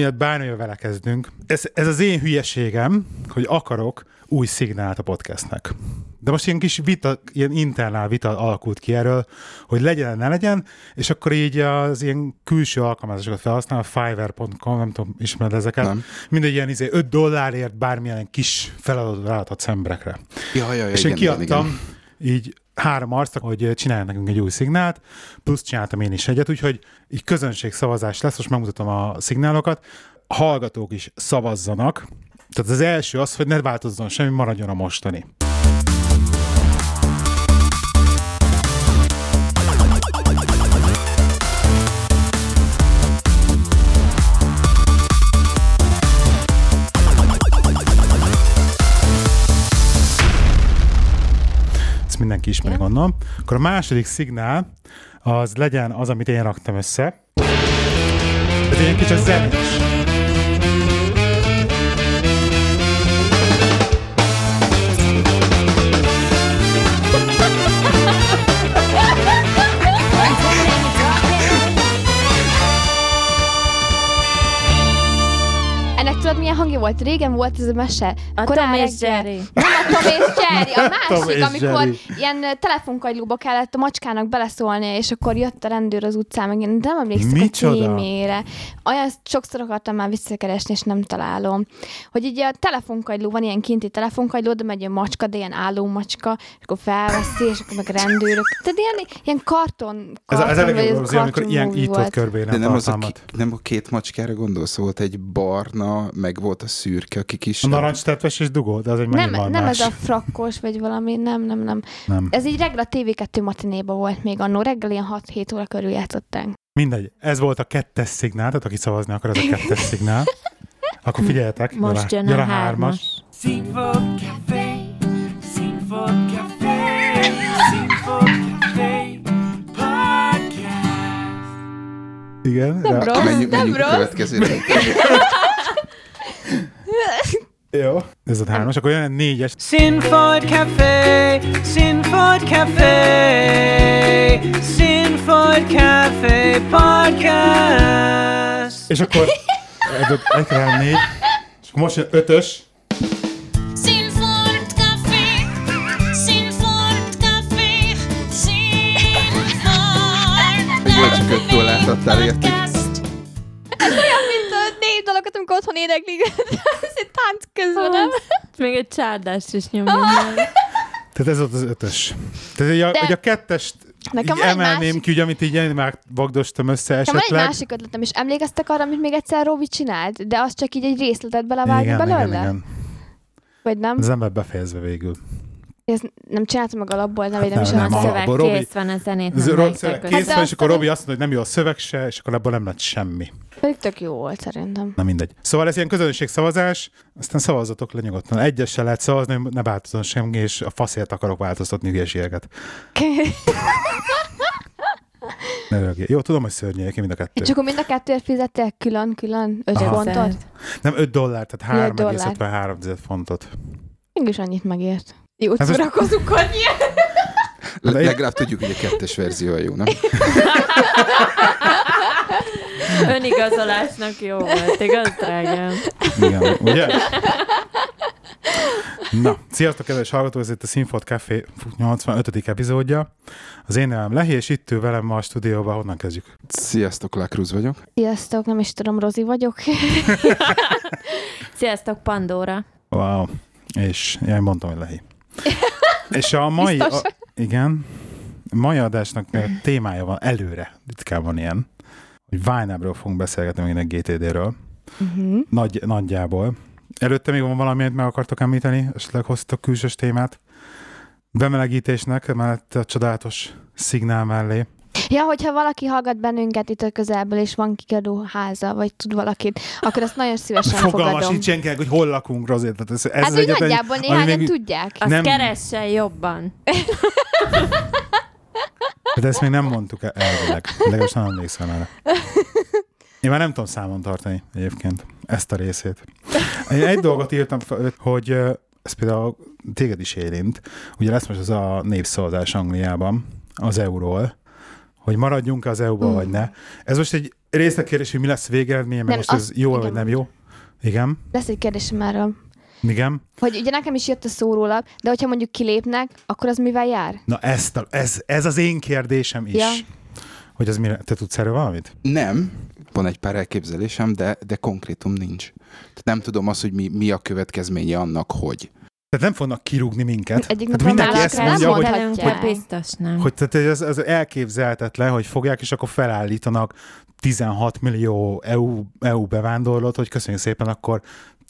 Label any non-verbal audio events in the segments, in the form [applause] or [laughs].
Miatt bármilyen vele kezdünk. Ez, ez az én hülyeségem, hogy akarok új szignált a podcastnek. De most ilyen kis vita, ilyen internál vita alakult ki erről, hogy legyen, ne legyen, és akkor így az ilyen külső alkalmazásokat felhasználom, fiverr.com, nem tudom, ismered ezeket. Nem. Mindegy ilyen izé, 5 dollárért bármilyen kis feladatot ráadhatsz emberekre. Ja, ja, ja, És igen, én kiadtam igen. így három arcnak, hogy csinálj nekünk egy új szignált, plusz csináltam én is egyet, úgyhogy így közönségszavazás lesz, most megmutatom a szignálokat, a hallgatók is szavazzanak, tehát az első az, hogy ne változzon semmi, maradjon a mostani. Mindenki ismeri, gondolom. Akkor a második szignál az legyen az, amit én raktam össze. Ez egy kicsit zenés. Hangja volt? Régen volt ez a mese. A Tom és. Jerry. Nem a Tom és [laughs] Jerry, a másik, amikor Jerry. ilyen telefonkagylóba kellett a macskának beleszólni, és akkor jött a rendőr az utcán, meg én nem emlékszem Micsoda? a címére. Olyan sokszor akartam már visszakeresni, és nem találom. Hogy így a telefonkagyló, van ilyen kinti telefonkagyló, de megy a macska, de ilyen álló macska, és akkor felveszi, és akkor meg rendőrök. Tehát ilyen, ilyen karton, Ez, karton ez vagy elég ez jó, amikor ilyen tudod volt. körbeírni De a nem, az a, nem a két macskára gondolsz, volt egy barna, meg volt a szürke, aki kis. A narancstettes és dugó, de az egy Nem, nem más. ez a frakkos, vagy valami, nem, nem, nem. Nem. Ez így reggel a TV2 matinéba volt még annó, reggel ilyen 6-7 óra körül játszották. Mindegy, ez volt a kettes szignál, tehát aki szavazni akar, ez a kettes szignál. Akkor figyeljetek, Most jön a hármas. Színfolt Café, Színfolt Café, Színfolt Café, Podcast. Igen, Nem rá- rossz, Menjünk, nem menjünk a rossz. következőre. [laughs] Jó. Ez a hármas, akkor jön egy négyes. Színfolt Café, Színfolt Café, Színfolt Café Podcast. És akkor ebből egy, három, négy. És akkor most jön ötös. Sinfort Café, Sinfort Café, Sinfort Hogy volt csak öt dollárt adtál otthon éneklik. [laughs] Ez egy tánc közben, nem? Még egy csárdást is nyomja. meg. Tehát ez volt az ötös. Tehát hogy a, De- hogy a kettest Nekem így egy emelném másik- ki, ugye, amit így én már vagdostam össze Nekem van egy esetleg. másik ötletem, és emlékeztek arra, amit még egyszer Robi csinált, de az csak így egy részletet belevágni igen, belőle? igen, igen. Vagy nem? Az ember befejezve végül. Ezt nem csináltam meg alapból, nem, nem, nem, is nem, azt A szöveg Robi- kész van, a zenét Ez nem Rob hagyták szöveg össze. kész Hát van, és azt akkor Robi azt mondta, hogy nem jó a szöveg se, és akkor abból nem lett semmi. Pedig tök jó volt szerintem. Na mindegy. Szóval ez ilyen közönségszavazás, aztán szavazatok le nyugodtan. Egyessel lehet szavazni, ne változzon semmi, és a faszért akarok változtatni hülyeségeket. [laughs] Ne rögjél. Jó, tudom, hogy szörnyű egyébként mind a kettő. És akkor mind a kettőért fizettél külön-külön 5 Aha. fontot? Nem 5 dollár, tehát Ja, dollár. 3,53 fontot. Mégis annyit megért. Jó, Hát most- szórakozunk annyi. Le- De én- legalább tudjuk, hogy a kettes verzió a jó, nem? [laughs] Önigazolásnak jó volt, igaz, drágám? Igen, ugye? [laughs] Na, sziasztok, kedves hallgatók, ez itt a Sinfot Café 85. epizódja. Az én nevem Lehi, és itt ül velem ma a stúdióban. Honnan kezdjük? Sziasztok, Lakruz vagyok. Sziasztok, nem is tudom, Rozi vagyok. [laughs] [laughs] Sziasztok, Pandora. Wow. És én mondtam, hogy Lehi. És a mai... A, Biztos? igen. A mai adásnak eh, témája van előre. Ritkán van ilyen. Hogy Vájnábról fogunk beszélgetni még egy GTD-ről. Uh-huh. Nagy, nagyjából. Előtte még van valami, amit meg akartok említeni? Esetleg hoztak külsős témát? Bemelegítésnek, mellett a csodálatos szignál mellé. Ja, hogyha valaki hallgat bennünket itt a közelből, és van kiadó háza, vagy tud valakit, akkor azt nagyon szívesen Fogalmas fogadom. nincs senkinek, hogy hol lakunk, Rozét. Tehát ez, ez Hát úgy egyetlen- nagyjából néhányan tudják. Azt nem. keressen jobban. [laughs] De ezt még nem mondtuk el elvileg. Legalábbis nem emlékszem erre. Én már nem tudom számon tartani egyébként ezt a részét. Én egy dolgot írtam, fel, hogy ez például téged is érint. Ugye lesz most az a népszavazás Angliában az euról, hogy maradjunk az EU-ba, Mm. vagy ne. Ez most egy részletkérdés, hogy mi lesz végeredménye, mert most ez azt- jó igen, vagy nem jó. Igen, Lesz egy kérdésem erről. Igen. Hogy ugye nekem is jött a szórólap, de hogyha mondjuk kilépnek, akkor az mivel jár? Na ezt a, ez, ez az én kérdésem is. Ja. Hogy az mire, te tudsz erről valamit? Nem, van egy pár elképzelésem, de, de konkrétum nincs. Tehát nem tudom azt, hogy mi, mi a következménye annak, hogy. Tehát nem fognak kirúgni minket. Egyik Tehát mindenki ezt nem mondja, hogy, mondhatják. Hogy biztos nem. hogy tehát ez, ez elképzelhetetlen, hogy fogják, és akkor felállítanak 16 millió EU, EU bevándorlót, hogy köszönjük szépen, akkor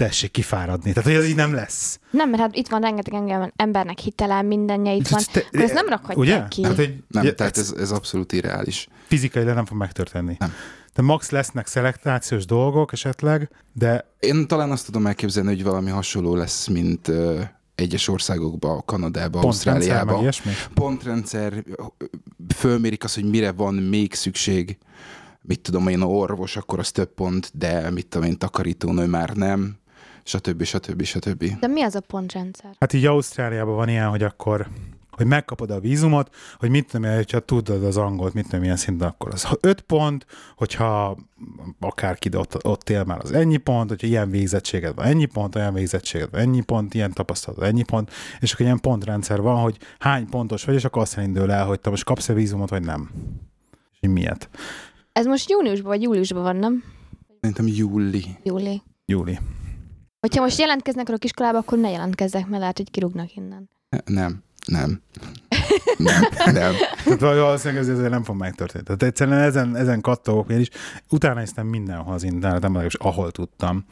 tessék kifáradni. Tehát, hogy ez így nem lesz. Nem, mert hát itt van rengeteg engem, embernek hitele, mindenje itt van. Te- Akkor ezt nem rakhatják Ugye? ki. Hát, hogy Nem, ugye, tehát ez, ez abszolút irreális. fizikailag nem fog megtörténni. Nem. De max lesznek szelektációs dolgok esetleg, de Én talán azt tudom elképzelni, hogy valami hasonló lesz, mint uh, egyes országokban, Kanadában, Ausztráliában. ilyesmi. Pontrendszer, fölmérik azt, hogy mire van még szükség. Mit tudom én, orvos, akkor az több pont, de mit tudom én, takarítónő már nem, stb. stb. stb. De mi az a pontrendszer? Hát így Ausztráliában van ilyen, hogy akkor hogy megkapod a vízumot, hogy mit tudom hogyha tudod az angolt, mit tudom milyen szinten, akkor az 5 pont, hogyha akárki ott, ott él már az ennyi pont, hogyha ilyen végzettséged van ennyi pont, olyan végzettséged van ennyi pont, ilyen tapasztalat ennyi pont, és akkor ilyen pontrendszer van, hogy hány pontos vagy, és akkor azt indul el, hogy te most kapsz-e vízumot, vagy nem. És hogy miért? Ez most júniusban vagy júliusban van, nem? Szerintem júli. Júli. Júli. Hogyha most jelentkeznek a iskolába, akkor ne jelentkezzek, mert lehet, hogy kirúgnak innen. Nem, nem. Nem, [laughs] nem. Tehát valószínűleg ez ezért nem fog megtörténni. Tehát egyszerűen ezen, ezen kattogok én is. Utána néztem mindenhol az interneten, legalábbis ahol tudtam,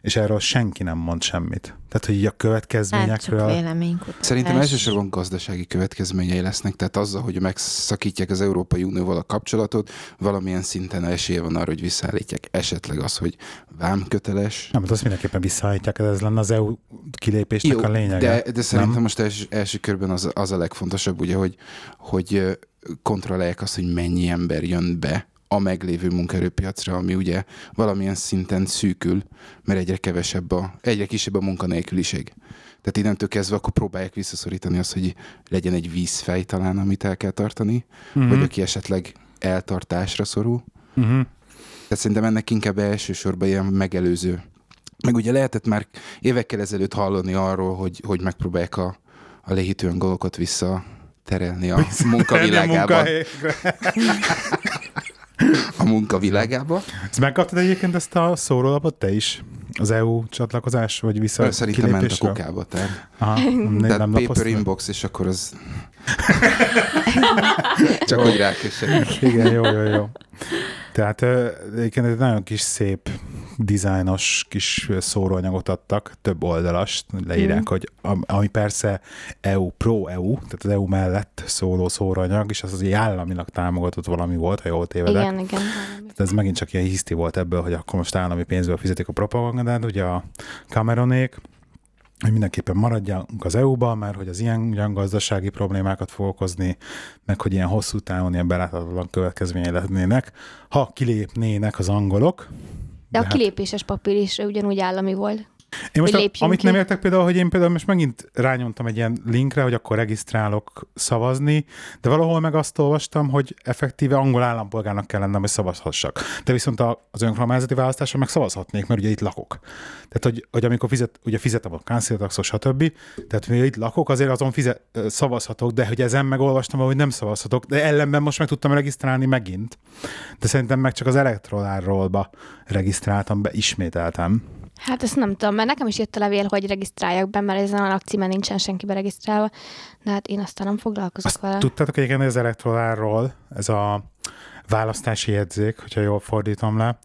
és erről senki nem mond semmit. Tehát, hogy így a Hát csak következményekről... véleménykutatás. Szerintem elsősorban gazdasági következményei lesznek, tehát azzal, hogy megszakítják az Európai Unióval a kapcsolatot, valamilyen szinten esélye van arra, hogy visszaállítják esetleg az, hogy vámköteles. Nem, hát azt mindenképpen visszaállítják, ez lenne az EU kilépésnek a lényege. de, de szerintem nem? most első, első körben az, az a legfontosabb, ugye, hogy, hogy kontrollálják azt, hogy mennyi ember jön be a meglévő munkaerőpiacra, ami ugye valamilyen szinten szűkül, mert egyre kevesebb a, egyre kisebb a munkanélküliség. Tehát innentől kezdve akkor próbálják visszaszorítani azt, hogy legyen egy vízfej talán, amit el kell tartani, Mhm. vagy aki esetleg eltartásra szorul. Mhm. Tehát szerintem ennek inkább elsősorban ilyen megelőző. Meg ugye lehetett már évekkel ezelőtt hallani arról, hogy, hogy megpróbálják a, a léhítő angolokat visszaterelni a munkavilágába. Munkahelyekre. A munkavilágába. Ezt megkaptad egyébként ezt a szórólapot te is? Az EU csatlakozás, vagy vissza Szerintem ment a kukába. Tehát, Aha, nem, tehát nem paper lapoztad? inbox, és akkor az... [laughs] Csak hogy rákössek. Igen, jó, jó, jó. Tehát egyébként egy nagyon kis szép dizájnos kis szóróanyagot adtak, több oldalas, leírják, Mhm. hogy am- ami persze EU, pro-EU, tehát az EU mellett szóló szóróanyag, és az az államilag támogatott valami volt, ha jól tévedek. Igen, igen. Tehát ez megint csak ilyen hiszti volt ebből, hogy akkor most állami pénzből fizetik a propagandát, ugye a Cameronék, hogy mindenképpen maradjunk az EU-ba, mert hogy az ilyen ugyan gazdasági problémákat fog okozni, meg hogy ilyen hosszú távon ilyen beláthatatlan következményei lehetnének, ha kilépnének az angolok. De a hát- kilépéses papír is ugyanúgy állami volt. Én most, a, amit ki. nem értek például, hogy én például most megint rányomtam egy ilyen linkre, hogy akkor regisztrálok szavazni, de valahol meg azt olvastam, hogy effektíve angol állampolgárnak kell lennem, hogy szavazhassak. De viszont a- az önkormányzati választáson meg szavazhatnék, mert ugye itt lakok. Tehát, hogy, hogy amikor fizet, ugye fizetem a council stb. Tehát, hogy itt lakok, azért azon fizet, szavazhatok, de hogy ezen megolvastam, hogy nem szavazhatok, de ellenben most meg tudtam regisztrálni megint. De szerintem meg csak az elektrolárról regisztráltam be, ismételtem. Hát ezt nem tudom, mert nekem is jött a levél, hogy regisztráljak be, mert ezen a lakcímen nincsen senki beregisztrálva, de hát én aztán nem foglalkozok Azt vele. tudtátok egyébként, az elektrolárról, ez a választási jegyzék, hogyha jól fordítom le,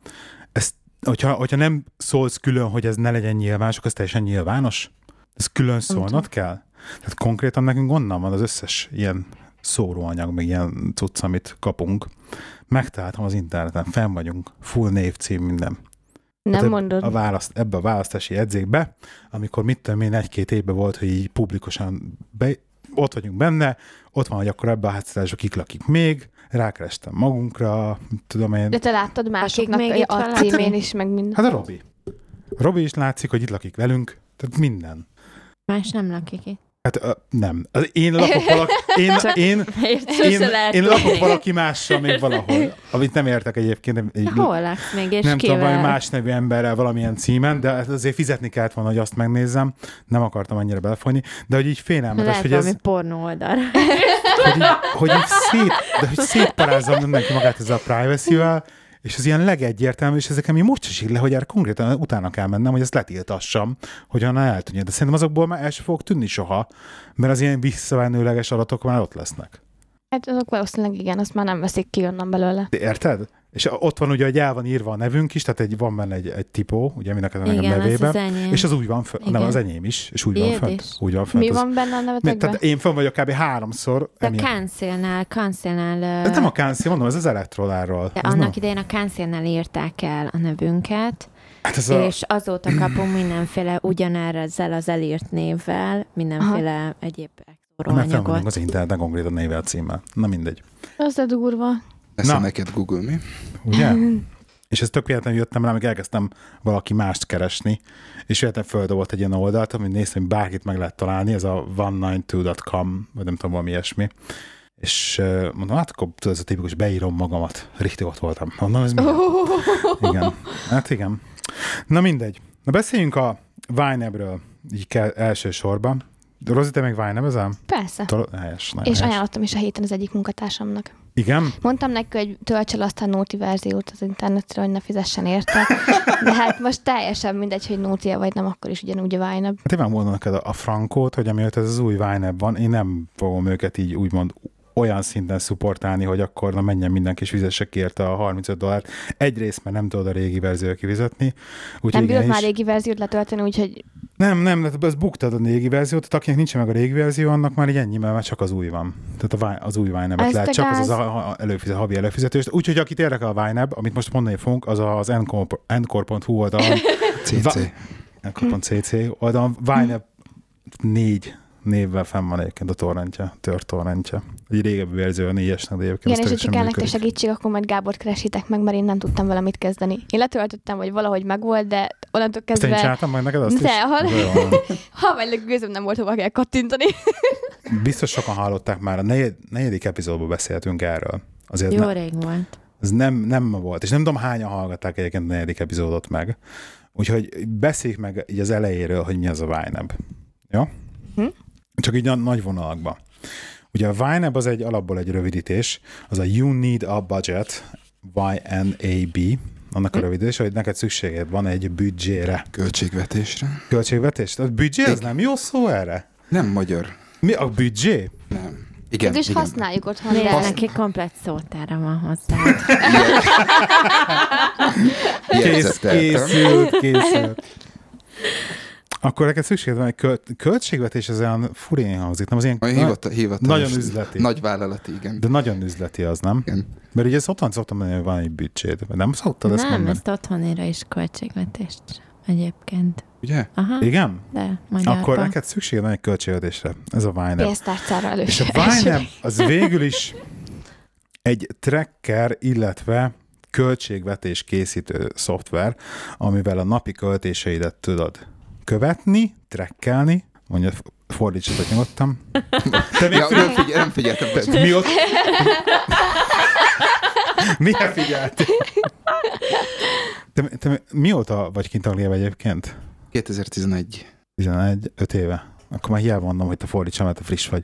ezt, hogyha, hogyha nem szólsz külön, hogy ez ne legyen nyilvános, akkor ez teljesen nyilvános? Ez külön szólnod kell? Tehát konkrétan nekünk onnan van az összes ilyen szóróanyag, meg ilyen cucc, amit kapunk. Megtaláltam az interneten, fenn vagyunk, full névcím, minden. Nem Hát mondod. A választ, ebbe a választási jegyzékbe, amikor mit tudom én, egy-két évben volt, hogy így publikusan be, ott vagyunk benne, ott van, hogy akkor ebbe a háztartásba kik lakik még, rákerestem magunkra, tudom én. De te láttad másiknak még a, a van címén is, meg minden. Hát a Robi. Robi is látszik, hogy itt lakik velünk, tehát minden. Más nem lakik itt. Hát ö, nem. Én lakok valaki, én, én, én, én lakok valaki mással még valahol, amit nem értek egyébként. Nem, egy, Hol laksz még, és nem tudom, kivel? valami más nevű emberrel valamilyen címen, de hát azért fizetni kellett volna, hogy azt megnézzem. Nem akartam annyira belefolyni, de hogy így félelmetes, Lehet hogy ez, pornó oldalra. hogy így, hogy így szét, de hogy szétparázza mindenki magát ezzel a privacy-vel, és ez ilyen legegyértelmű, és ezek mi most is le, hogy erre konkrétan utána kell mennem, hogy ezt letiltassam, hogy onnan eltűnjön. De szerintem azokból már el sem fogok tűnni soha, mert az ilyen visszavenőleges adatok már ott lesznek. Hát azok valószínűleg igen, azt már nem veszik ki onnan belőle. De érted? És ott van ugye, hogy el van írva a nevünk is, tehát egy, van benne egy, egy tipó, ugye mind a Igen, az nevében, az enyém. és az úgy van fönt, nem az enyém is, és úgy van Tiéd fönt. is? Úgy van fönt. Mi az- van benne a nevetekben? tehát én fönn vagyok kb. háromszor. De a. Cancel-nál, Cancel-nál, nem a Cancel, mondom, ez az elektrolárról. de Ez annak nem- idején a Cancel-nál írták el a nevünket, Hát ez a, és azóta kapunk mindenféle ugyanerre ezzel az elírt névvel, mindenféle egyéb mert fenn vagyunk anyagot. az interneten konkrétan névvel címmel. Na mindegy. Az de durva. Lesz Na. neked Google mi? Ugye? és ez tök véletlenül jöttem rá, amikor elkezdtem valaki mást keresni, és véletlenül földobott egy ilyen oldalt, amit néztem, hogy bárkit meg lehet találni, ez a 192.com, vagy nem tudom, valami ilyesmi. És uh, mondom, hát akkor tudod, ez a tipikus, beírom magamat. Richtig ott voltam. Mondom, ez mi? Igen. Hát igen. Na mindegy. Na beszéljünk a Vine-ről így kell elsősorban. Rozi, te meg Vine-ezel? Persze. Tol- helyes, nagyon És helyes. ajánlottam is a héten az egyik munkatársamnak. Igen? Mondtam neki, hogy töltse le azt a Nóti verziót az internetről, hogy ne fizessen érte. De hát most teljesen mindegy, hogy Nótia vagy nem, akkor is ugyanúgy a Vine Hát én mondom neked a, frankót, hogy amióta ez az új Vine van, én nem fogom őket így úgymond olyan szinten szupportálni, hogy akkor na menjen mindenki és fizesse ki érte a 35 dollárt. Egyrészt, mert nem tudod a régi verziót kifizetni. Úgyhogy Nem bírod már is- régi verziót letölteni, úgyhogy Nem, nem, de ez buktad a régi verziót, tehát akinek nincs meg a régi verzió, annak már így ennyi, mert már csak az új van. Tehát a az új Vine Ez lehet, csak az az a, a előfizet, havi előfizetős. Úgyhogy akit érdekel a Vine amit most mondani fogunk, az az encore- encore.hu oldalon, [laughs] CC. Encore.cc oldalon Vine négy névvel fenn van egyébként a torrentje, tört torrentje. Egy régebbi verzió a négyesnek, de egyébként igen, és hogyha kell nektek segítség, akkor majd Gábort keresitek meg, mert én nem tudtam vele mit kezdeni. Én letöltöttem, hogy valahogy megvolt, de onnantól Ezt én kezdve, csináltam majd neked azt De, is? ha- [laughs] ha vagy gőzöm nem volt hova kell kattintani. [laughs] Biztos sokan hallották már, a negyed, negyedik epizódban beszéltünk erről. Azért Jó ne, rég volt. ez nem, nem ma volt, és nem tudom hányan hallgatták egyébként a negyedik epizódot meg. Úgyhogy beszéljük meg így az elejéről, hogy mi az a YNAB. Jó? Hm? Csak így a nagy vonalakban. Ugye a YNAB az egy alapból egy rövidítés, az a You Need a Budget, YNAB, annak Hm? a rövidítés, hogy neked szükséged van egy büdzsére. Költségvetésre? Költségvetés? Tehát büdzsé az nem jó szó erre? Nem magyar. Mi a büdzsé? Nem. Igen, is igen. használjuk otthon, Nézd, de neki komplet szótára van hozzá. Kész, készült, készült. Akkor neked szükséged van egy költ, költségvetés, ez olyan furén hangzik, nem az ilyen, A hivata, hivatalos, nagyon üzleti. Nagy vállalati, igen. de nagyon üzleti az, nem? igen. Mert ugye ezt otthon szoktam mondani, hogy van egy büdzséd. Nem szoktad ezt nem, mondani? ezt otthonira is költségvetést egyébként. Ugye? Aha, Igen? de magyarban. Akkor neked szükséged van egy költségvetésre. Ez a Vine pénztárcára És a. Vine az végül is egy tracker, illetve költségvetés készítő szoftver, amivel a napi költéseidet tudod követni, trekkelni, mondja, fordítsatok nyugodtan. Te még Ja, nem, figyel, nem figyeltem. te, mi ott? Milyen figyeltél? Te, te, mióta vagy kint Angliában egyébként? 2011. 11, 5 éve. Akkor már hiába mondom, hogy te fordítsam, mert te friss vagy.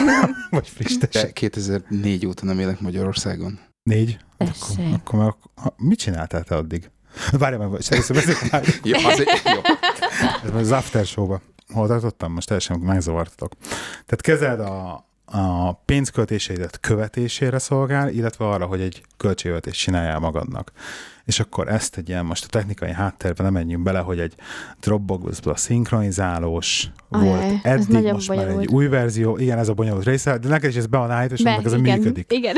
[laughs] vagy friss, tessék. 2004 óta nem élek Magyarországon. Négy? Tessék. akkor, akkor, már, ha, mit csináltál te addig? Várj meg, először beszéljünk már. Jó, az egy, jó. Ez már az after show-ba. Hol tartottam? Most teljesen megzavartatok. Tehát kezeld a, a pénzköltéseidet követésére szolgál, illetve arra, hogy egy költségvetést csináljál magadnak. És akkor ezt egy ilyen, most a technikai háttérben nem menjünk bele, hogy egy Dropbox-ba szinkronizálós Ajaj, volt ez eddig, most már egy bonyolult. új verzió, igen, ez a bonyolult része, de neked is ez be van állítva, és annak ez a igen, működik. Igen.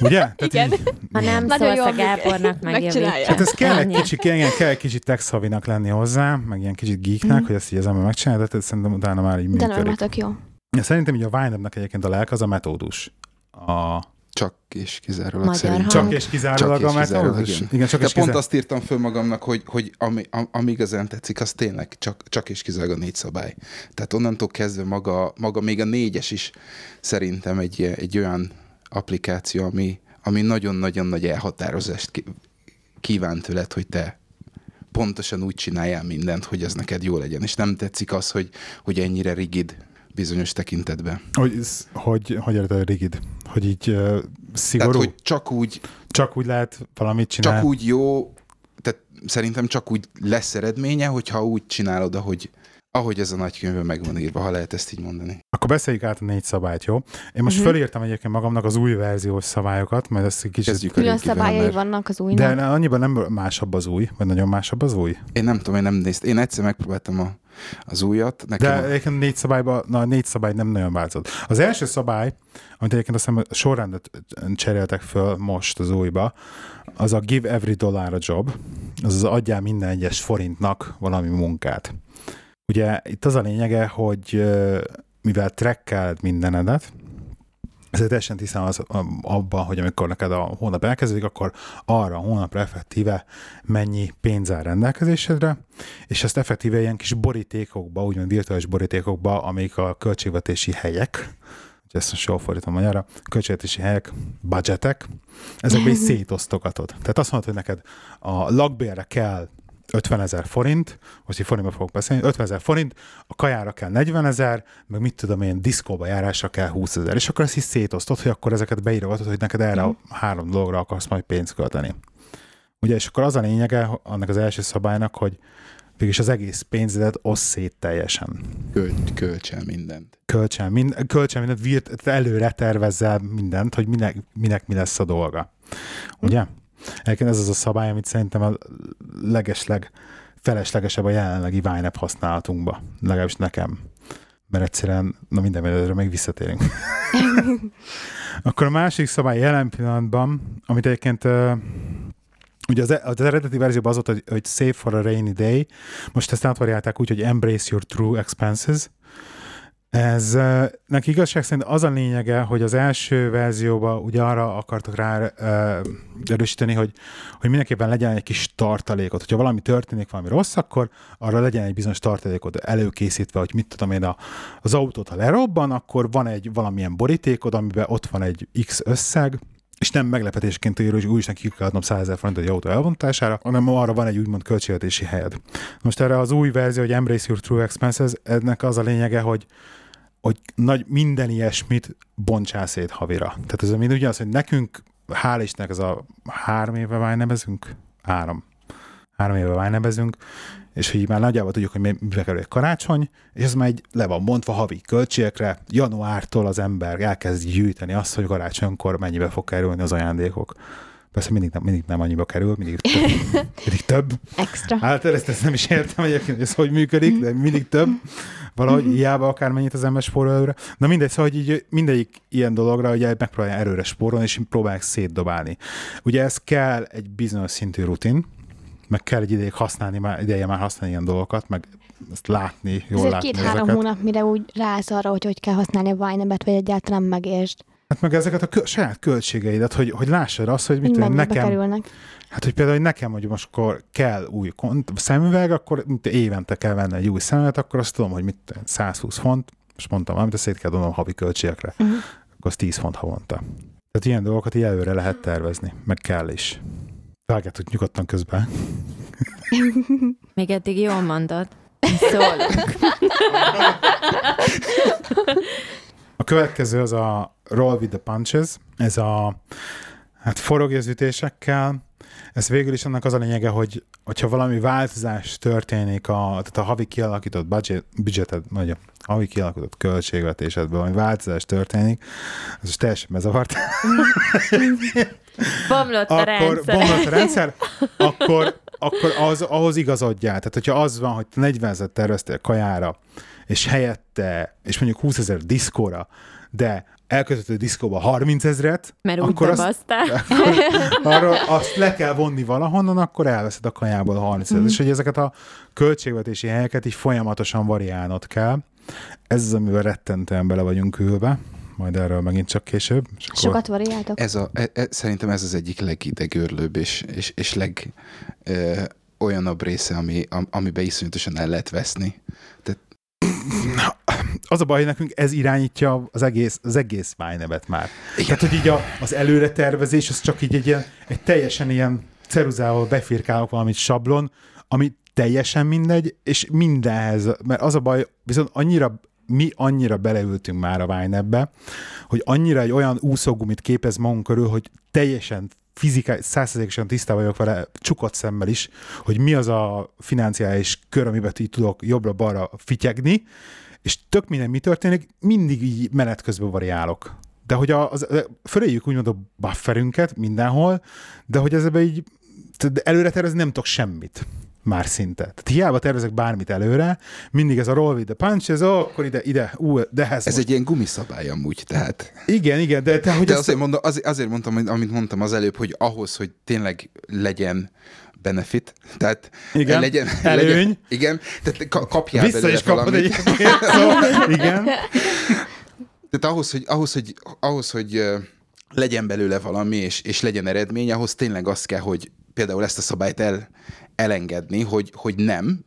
Ugye? [laughs] Tehát Igen. Így, Ha nem Nagyon szólsz a. Gábornak, megjavítja. Hát ez kell egy kicsit, igen, kell egy kicsit tech lenni hozzá, meg ilyen kicsit geeknek, Mhm. hogy ezt így az ember megcsinálja, de szerintem utána már így De nem, működik. már tök jó. Szerintem így a Vine-nek egyébként a lelk az a metódus. A, Csak és kizárólag Magyar szerintem. hang. Csak és kizárólag Csak a McDonald's? igen. Igen, csak De és pont kizárólag. azt írtam föl magamnak, hogy, hogy ami, am- ami igazán tetszik, az tényleg csak, csak és kizárólag a négy szabály. Tehát onnantól kezdve maga, maga még a négyes is szerintem egy, egy olyan applikáció, ami, ami nagyon-nagyon nagy elhatározást kíván tőled, hogy te pontosan úgy csináljál mindent, hogy ez neked jó legyen. És nem tetszik az, hogy, hogy ennyire rigid bizonyos tekintetben. Hogy, hogy, hogy érted a rigid? Hogy így uh, szigorú? Tehát, hogy csak úgy, Csak úgy lehet valamit csinálni? csak úgy jó, tehát szerintem csak úgy lesz eredménye, hogyha úgy csinálod, ahogy, ahogy ez a nagykönyvben meg van írva, ha lehet ezt így mondani. Akkor beszéljük át a négy szabályt, jó? Én most Mhm. fölírtam egyébként magamnak az új verziós szabályokat, majd ezt egy kicsit... Kezdjük Külön szabályai mert vannak az De újnak. ne- annyiban nem másabb az új, vagy nagyon másabb az új. Én nem tudom, én nem néztem. Én egyszer megpróbáltam a, az újat. De Nekem a, egyébként négy szabályban, na négy szabály nem nagyon változott. Az első szabály, amit egyébként azt hiszem sorrendet cseréltek föl most az újba, az a give every dollar a job, azaz adjál minden egyes forintnak valami munkát. Ugye itt az a lényege, hogy mivel trackeld mindenedet, ezért teljesen tisztán az abban, hogy amikor neked a hónap elkezdődik, akkor arra a hónapra effektíve mennyi pénz áll rendelkezésedre, és ezt effektíve ilyen kis borítékokba, úgymond virtuális borítékokba, amik a költségvetési helyek, hogy ezt most jól fordítom magyarra, költségvetési helyek, budgetek, ezekbe is [laughs] szétosztogatod. Tehát azt mondod, hogy neked a lakbérre kell 50 ezer forint, most így forintba fogok beszélni, 50 ezer forint, a kajára kell 40 ezer, meg mit tudom én, diszkóba járásra kell 20 ezer, és akkor ezt is szétosztod, hogy akkor ezeket beírogatod, hogy neked erre a három dologra akarsz majd pénzt költeni. Ugye, és akkor az a lényege annak az első szabálynak, hogy végülis az egész pénzedet osz szét teljesen. költ, költs el mindent. Költsen, mind, költsen mindent, virt, előre tervezzel mindent, hogy minek, minek mi lesz a dolga. Ugye? Egyébként ez az a szabály, amit szerintem a legesleg feleslegesebb a jelenlegi Wine használatunkba. Legalábbis nekem. Mert egyszerűen, na minden erre még visszatérünk. [laughs] Akkor a másik szabály jelen pillanatban, amit egyébként ugye az, az eredeti verzióban az volt, hogy, hogy save for a rainy day, most ezt átvariálták úgy, hogy embrace your true expenses. Ez neki igazság szerint az a lényege, hogy az első verzióban ugye arra akartak rá erősíteni, hogy, hogy mindenképpen legyen egy kis tartalékot. Hogyha valami történik, valami rossz, akkor arra legyen egy bizonyos tartalékot előkészítve, hogy mit tudom én, a, az autót, ha lerobban, akkor van egy valamilyen borítékod, amiben ott van egy X összeg, és nem meglepetésként író, hogy úgyis neki ki kell adnom 100 ezer forintot egy autó elvontására, hanem arra van egy úgymond költségvetési helyed. Most erre az új verzió, hogy Embrace Your True Expenses, ennek az a lényege, hogy hogy nagy, minden ilyesmit bontsál szét havira. Tehát ez mind ugyanaz, hogy nekünk, hál' Istennek, ez a három éve vájnebezünk, három, három éve vájnebezünk, és hogy már nagyjából tudjuk, hogy mi- mibe kerül egy karácsony, és ez már egy le van mondva havi költségekre, januártól az ember elkezd gyűjteni azt, hogy karácsonykor mennyibe fog kerülni az ajándékok. Persze mindig nem, mindig nem annyiba kerül, mindig több. Mindig több. [laughs] Extra. Hát ezt, ezt nem is értem egyébként, hogy ez hogy működik, de mindig több. Valahogy hiába akármennyit az ember spórol előre. Na mindegy, szóval hogy így mindegyik ilyen dologra ugye megpróbálja erőre spórolni, és próbálják szétdobálni. Ugye ez kell egy bizonyos szintű rutin, meg kell egy ideig használni, már ideje már használni ilyen dolgokat, meg ezt látni, jól Ezért látni két-három hónap, mire úgy rász arra, hogy hogy kell használni a Vine-et, vagy egyáltalán megértsd. Hát meg ezeket a kö- saját költségeidet, hogy, hogy lássad azt, hogy mit tudom, nekem, kerülnek. Hát, hogy például hogy nekem, hogy most akkor kell új kont- szemüveg, akkor mint évente kell venni egy új szemüveget, akkor azt tudom, hogy mit 120 font, most mondtam valamit, szét kell dobnom havi költségekre, Uh-huh. akkor az 10 font havonta. Tehát ilyen dolgokat így előre lehet tervezni, meg kell is. Vágjátok nyugodtan közben. [laughs] Még eddig jól mondod. Szólunk. [laughs] A következő az a Roll with the Punches, ez a hát forogj az ütésekkel, ez végül is annak az a lényege, hogy hogyha valami változás történik, a, tehát a havi kialakított budget, budgeted, vagy a havi kialakított költségvetésedben, valami változás történik, ez is teljesen bezavart, [laughs] Bomlott a akkor rendszer. bomlott a rendszer, [laughs] akkor, akkor az, ahhoz igazodjál. Tehát, hogyha az van, hogy te 40 ezer terveztél kajára, és helyette, és mondjuk 20 ezer diszkóra, de elkötöttél diszkóba 30 ezret, Mert úgy akkor azt, [laughs] akkor azt le kell vonni valahonnan, akkor elveszed a kajából a 30 ezeret. És hogy ezeket a költségvetési helyeket így folyamatosan variálnod kell. Ez az, amivel rettentően bele vagyunk ülve. majd erről megint csak később. És akkor- Sokat variáltok? Ez a, e, e, szerintem ez az egyik legidegörlőbb és, és, és leg ö, olyanabb része, ami, am, amiben iszonyatosan el lehet veszni. Az a baj, hogy nekünk ez irányítja az egész, az egész májnevet már. Tehát, hogy így a, az előre tervezés, az csak így egy, ilyen, egy teljesen ilyen ceruzával befirkálok valamit sablon, ami teljesen mindegy, és mindenhez, mert az a baj, viszont annyira mi annyira beleültünk már a Vájnebbe, hogy annyira egy olyan úszógumit képez magunk körül, hogy teljesen fizikai, százszerzékosan tisztában vagyok vele, csukott szemmel is, hogy mi az a financiális kör, amiben így tudok jobbra-balra fityegni, és tök minden mi történik, mindig így menet közben variálok. De hogy a, az, föléjük úgymond a bufferünket mindenhol, de hogy ezzel így előre tervezni nem tudok semmit már szinte. Tehát hiába tervezek bármit előre, mindig ez a roll with the punch, ez ó, akkor ide, ide, ú, de ez, Ez most... egy ilyen gumiszabály amúgy, tehát. Igen, igen, de, de hogy De ez... azért, mondom, azért, azért mondtam, amit mondtam az előbb, hogy ahhoz, hogy tényleg legyen benefit, tehát Igen, legyen előny. Legyen, igen, tehát ka- kapjál Vissza belőle is kapod egyébként, szóval, [laughs] igen. Tehát ahhoz, hogy, ahhoz, hogy, ahhoz, hogy legyen belőle valami, és, és legyen eredmény, ahhoz tényleg az kell, hogy például ezt a szabályt el, elengedni, hogy, hogy nem,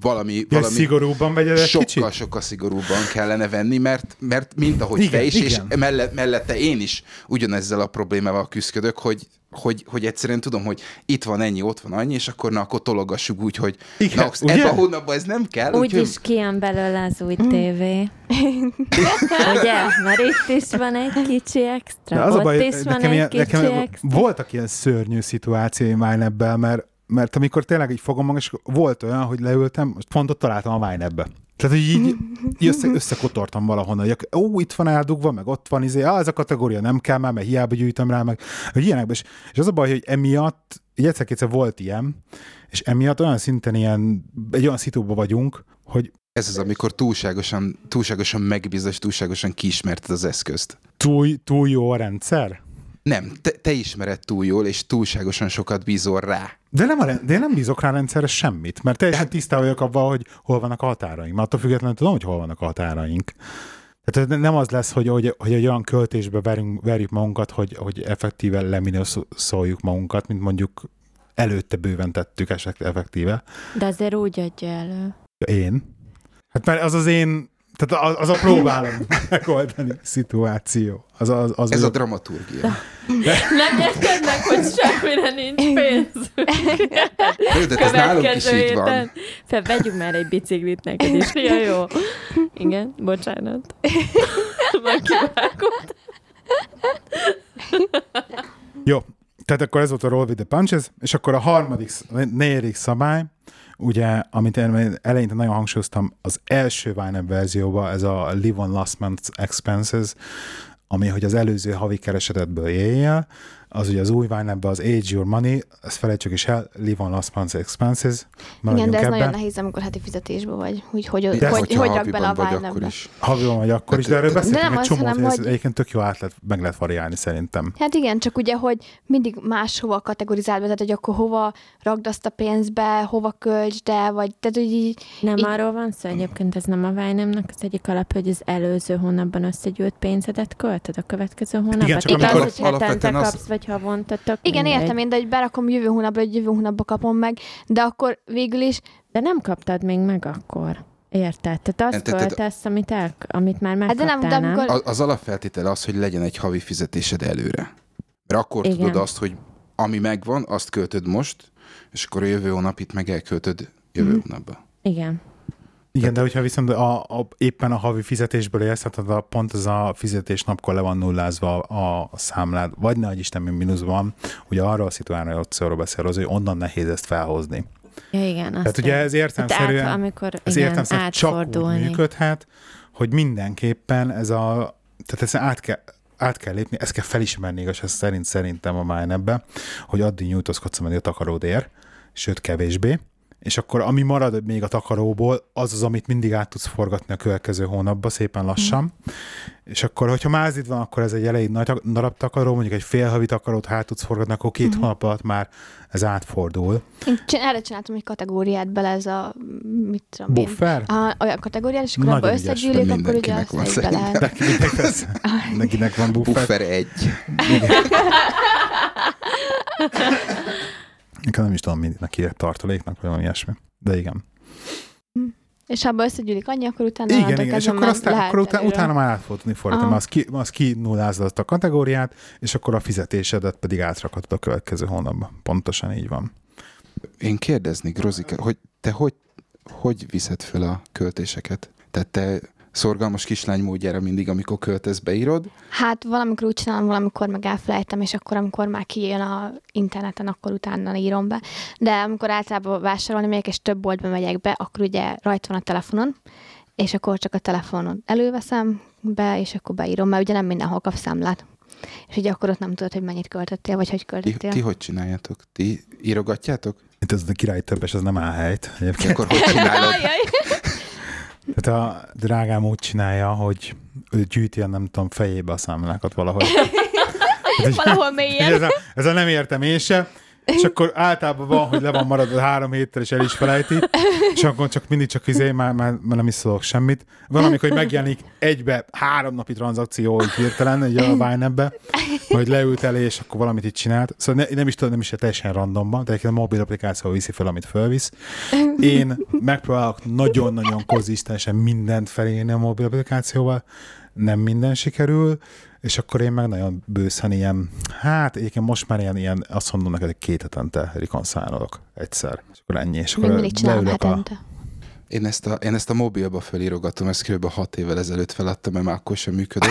valami, Ja, valami szigorúbban vagy ez sokkal, kicsit? sokkal szigorúbban kellene venni, mert, mert mint ahogy Igen, te is, és igen. mellett, mellette én is ugyanezzel a problémával küzdök, hogy, hogy, hogy egyszerűen tudom, hogy itt van ennyi, ott van annyi, és akkor na, akkor tologassuk úgy, hogy Igen, na, ugye? ebben a hónapban ez nem kell. Úgy úgyhogy- is kijön belőle az új tévé. [laughs] Ugye? Mert itt is van egy kicsi extra, De az a ott baj, is van nekem, egy ilyen, kicsi nekem extra. voltak ilyen szörnyű szituációim Vájnebbel, mert, mert amikor tényleg így fogom magam, és volt olyan, hogy leültem, most fontot találtam a Vájnebbe. Tehát, hogy így, így össze, összekotortam valahonnan, hogy ó, itt van eldugva, meg ott van, izé, á, ez a kategória nem kell már, mert hiába gyűjtöm rá, meg hogy ilyenekben. És, és az a baj, hogy emiatt, így egyszer-kétszer volt ilyen, és emiatt olyan szinten ilyen, egy olyan szitúban vagyunk, hogy Ez az, amikor túlságosan, túlságosan megbízol, és túlságosan kiismerted az eszközt. túl, túl jó a rendszer. Nem, te, te ismered túl jól, és túlságosan sokat bízol rá. De, nem a, de én nem bízok rá rendszerre semmit, mert teljesen tisztában vagyok abban, hogy hol vannak a határaink. Mert attól függetlenül tudom, hogy hol vannak a határaink. Tehát nem az lesz, hogy, hogy, hogy egy olyan költésbe verünk, verjük magunkat, hogy, hogy effektíve leminőszoljuk magunkat, mint mondjuk előtte bőven tettük effektíve. De azért úgy adja elő. Én. Hát mert az az én, tehát az, az a próbálom [laughs] megoldani szituáció. Az, az, az Ez a az dramaturgia. Nem érted meg, hogy semmire nincs pénz. Jó, de ez nálunk is így van. Fel, vegyünk már egy biciklit neked is. Ja, jó. Igen, bocsánat. [laughs] Megkivágom. Jó, tehát akkor ez volt a Roll with the Punches, és akkor a harmadik, negyedik szabály, ugye, amit én eleinte nagyon hangsúlyoztam, az első Vine verzióban, ez a Live on Last Month's Expenses, ami, hogy az előző havi keresetedből éljél, az ugye az új vine az Age Your Money, ezt felejtsük is el, Live on Last Month's Expenses, Igen, de ez ebben. nagyon nehéz, amikor heti fizetésben vagy, hogy hogy, hogy, De hogy, hogy rak bele a is. Haviban vagy akkor is, de erről De beszéltünk nem egy az, csomót, hanem hogy ez hogy- egyébként tök jó át lehet, meg lehet variálni szerintem. Hát igen, csak ugye, hogy mindig máshova kategorizáld be, tehát hogy akkor hova rakd azt a pénzbe, hova költsd el, vagy tehát, hogy így, Nem Így- arról van szó egyébként, ez nem a Vájnemnek az egyik alapja, hogy az előző hónapban összegyűlt pénzedet költöd a következő hónapban. Igen, csak amikor- alapvetően az- kapsz, vagy havonta, tök igen, mindegy. értem én, de hogy berakom jövő hónapra, hogy jövő hónapba kapom meg, de akkor végül is, De nem kaptad még meg akkor. Érted? Tehát azt Tehát- költesz, amit, el, amit már Hát de megkaptál, nem, de amikor- A- Az alapfeltétele az, hogy legyen egy havi fizetésed előre. Mert akkor Igen. tudod azt, hogy ami megvan, azt költöd most, és akkor a jövő hónap itt meg elköltöd jövő Mhm. hónapba. Igen. Igen, de hogyha viszont a, a, éppen a havi fizetésből élsz, tehát a, pont az a fizetésnapkor le van nullázva a, a számlád, vagy ne Isten, mi mínuszban van, ugye arról a szituációról beszél, az, hogy onnan nehéz ezt felhozni. Ja, igen. Tehát ugye ez értelmszerűen, Hát át, amikor ez igen, értelmszerűen csak úgy működhet, hogy mindenképpen ez a, tehát ezt át kell, át kell lépni, ezt kell felismerni igaz, szerint szerintem a Mindebbe, hogy addig nyújtózkodsz, ameddig a takaród ér, sőt kevésbé, és akkor ami marad még a takaróból, az az, amit mindig át tudsz forgatni a következő hónapba, szépen lassan. Mm. És akkor, hogyha mázid van, akkor ez egy elég nagy darab takaró, mondjuk egy fél havi takarót hát tudsz forgatni, akkor két mm. hónap alatt már ez átfordul. Én csin- erre csináltam egy kategóriát bele, ez a, mit tudom én. Buffer? A, olyan kategóriát, és akkor Nagyon abba ügyes összegyűlik, akkor ugye Mindenkinek azt van is be szerintem. lehet. Nekinek, [laughs] ez, nekinek van buffer. Buffer egy. [laughs] Nekem nem is tudom, mindenki írt tartaléknak, vagy valami ilyesmi. De igen. És ha abba összegyűlik annyi, akkor utána Igen, igen, és akkor, aztán, akkor utána, előre. utána már át fogod tudni fordítani, az ki, az ki nullázod azt a kategóriát, és akkor a fizetésedet pedig átrakhatod a következő hónapba. Pontosan így van. Én kérdezni, Grozika, hogy te hogy, hogy viszed fel a költéseket? Tehát te szorgalmas kislány módjára mindig, amikor költesz, beírod? Hát valamikor úgy csinálom, valamikor meg elfelejtem, és akkor, amikor már kijön a interneten, akkor utána írom be. De amikor általában vásárolni megyek, és több boltba megyek be, akkor ugye rajta van a telefonon, és akkor csak a telefonon előveszem be, és akkor beírom, mert ugye nem mindenhol kap számlát. És ugye akkor ott nem tudod, hogy mennyit költöttél, vagy hogy Ti, költöttél. ti hogy csináljátok? Ti írogatjátok? Itt ez a király többes, az nem áll helyt. Egyébként. Akkor hogy csinálod? Tehát a drágám úgy csinálja, hogy ő gyűjti a nem tudom fejébe a számlákat valahogy. [laughs] Valahol Hogy mélyen. ez, a, ez a nem értem én se. És akkor általában van, hogy le van maradva három héttel, és el is felejti, és akkor csak mindig csak izé, már, már, már nem is szólok semmit. Van, amikor megjelenik egybe három napi tranzakció, így hirtelen, egy a Vine-be, hogy leült elé, és akkor valamit itt csinált. Szóval ne, nem is tudom, nem is teljesen randomban, de a mobil applikáció viszi fel, amit felvisz. Én megpróbálok nagyon-nagyon konzisztensen mindent felírni a mobil applikációval, nem minden sikerül, és akkor én meg nagyon bőszen ilyen, hát egyébként most már ilyen, ilyen azt mondom neked, hogy két hetente rekonszálolok egyszer. És akkor ennyi. És Még akkor csinálom leülök a. Én ezt a, én ezt a mobilba felírogatom, ezt kb. hat évvel ezelőtt feladtam, mert már akkor sem működött.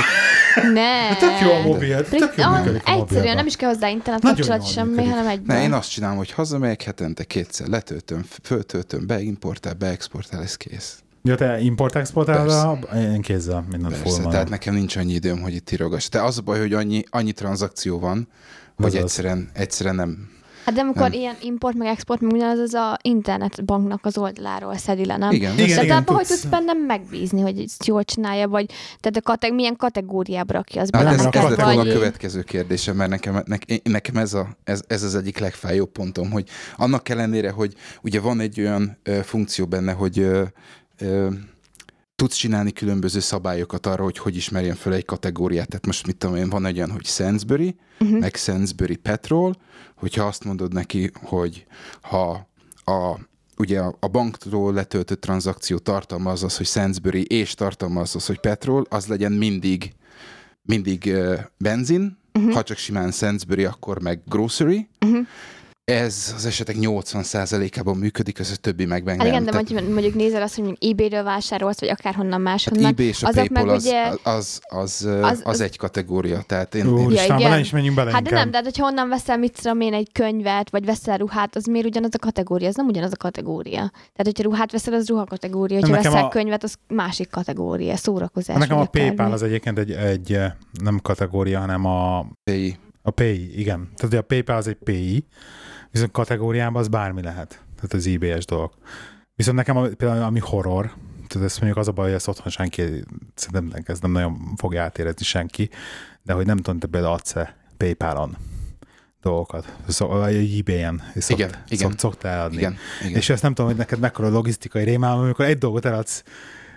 Ne. Tök jó a mobil, tök jó működik a Egyszerűen nem is kell hozzá internet Nagyon kapcsolat semmi, működik. hanem egyben. Ne, én azt csinálom, hogy hazamegyek hetente kétszer, letöltöm, föltöltöm, beimportál, beexportál, ez kész. Ja, te import-exportálod, a- én kézzel mindent Persze, full tehát nekem nincs annyi időm, hogy itt írogass. De az a baj, hogy annyi, annyi tranzakció van, hogy Az egyszerűen, egyszerűen nem. Hát de amikor Nem. ilyen import meg export, meg ugyanaz az a internetbanknak az oldaláról szedi le, nem? Igen, Igen, Tehát igen, abban, hogy tudsz- bennem megbízni, hogy ezt jól csinálja, vagy tehát a kateg, milyen kategóriába rakja az Hát bele ez, ez volna a vagy... következő kérdésem, mert nekem, ne, nekem ez, a, ez, ez az egyik legfájóbb pontom, hogy annak ellenére, hogy ugye van egy olyan ö, funkció benne, hogy ö, ö, tudsz csinálni különböző szabályokat arra, hogy hogy ismerjen föl egy kategóriát. Tehát most mit tudom én, van egy olyan, hogy Sainsbury, uh-huh. meg Sainsbury Petrol, hogyha azt mondod neki, hogy ha a ugye a, banktól letöltött tranzakció tartalmaz az, hogy Sainsbury, és tartalmaz az, hogy petrol, az legyen mindig mindig benzin, uh-huh. ha csak simán Sainsbury, akkor meg grocery. Uh-huh. Ez az esetek 80%-ában működik, ez a többi meg meg Hát igen, nem. de mondjuk, mondjuk nézel azt, hogy mondjuk eBay-ről vásárolsz, vagy akárhonnan máshonnan. Hát eBay és a azok PayPal meg az, ugye- az, az, az, az- az, az- egy kategória. Tehát én, én Úristen, igen. ja, is menjünk bele Hát de nem, de hát, hogyha onnan veszel, mit tudom én, egy könyvet, vagy veszel ruhát, az miért ugyanaz a kategória? Ez nem ugyanaz a kategória. Tehát, hogyha ruhát veszel, az ruha kategória, hogyha Nekem veszel a- könyvet, az másik kategória, szórakozás. Nekem a. PayPal az egyébként egy, egy nem kategória, hanem a, Pay. a PI, igen. Tehát ugye a PayPal az egy PI, viszont kategóriában az bármi lehet. Tehát az eBay-es dolog. Viszont nekem a, például ami horror, tehát ezt mondjuk az a baj, hogy ezt otthon senki, szerintem ez nem nagyon fogja átérezni senki, de hogy nem tudom, te például adsz-e PayPal-on dolgokat, szó, vagy eBay-en, szokt, Igen, igen. Szokt, szoktál eladni. Igen, igen. És ezt nem tudom, hogy neked mekkora logisztikai rémálom, amikor egy dolgot eladsz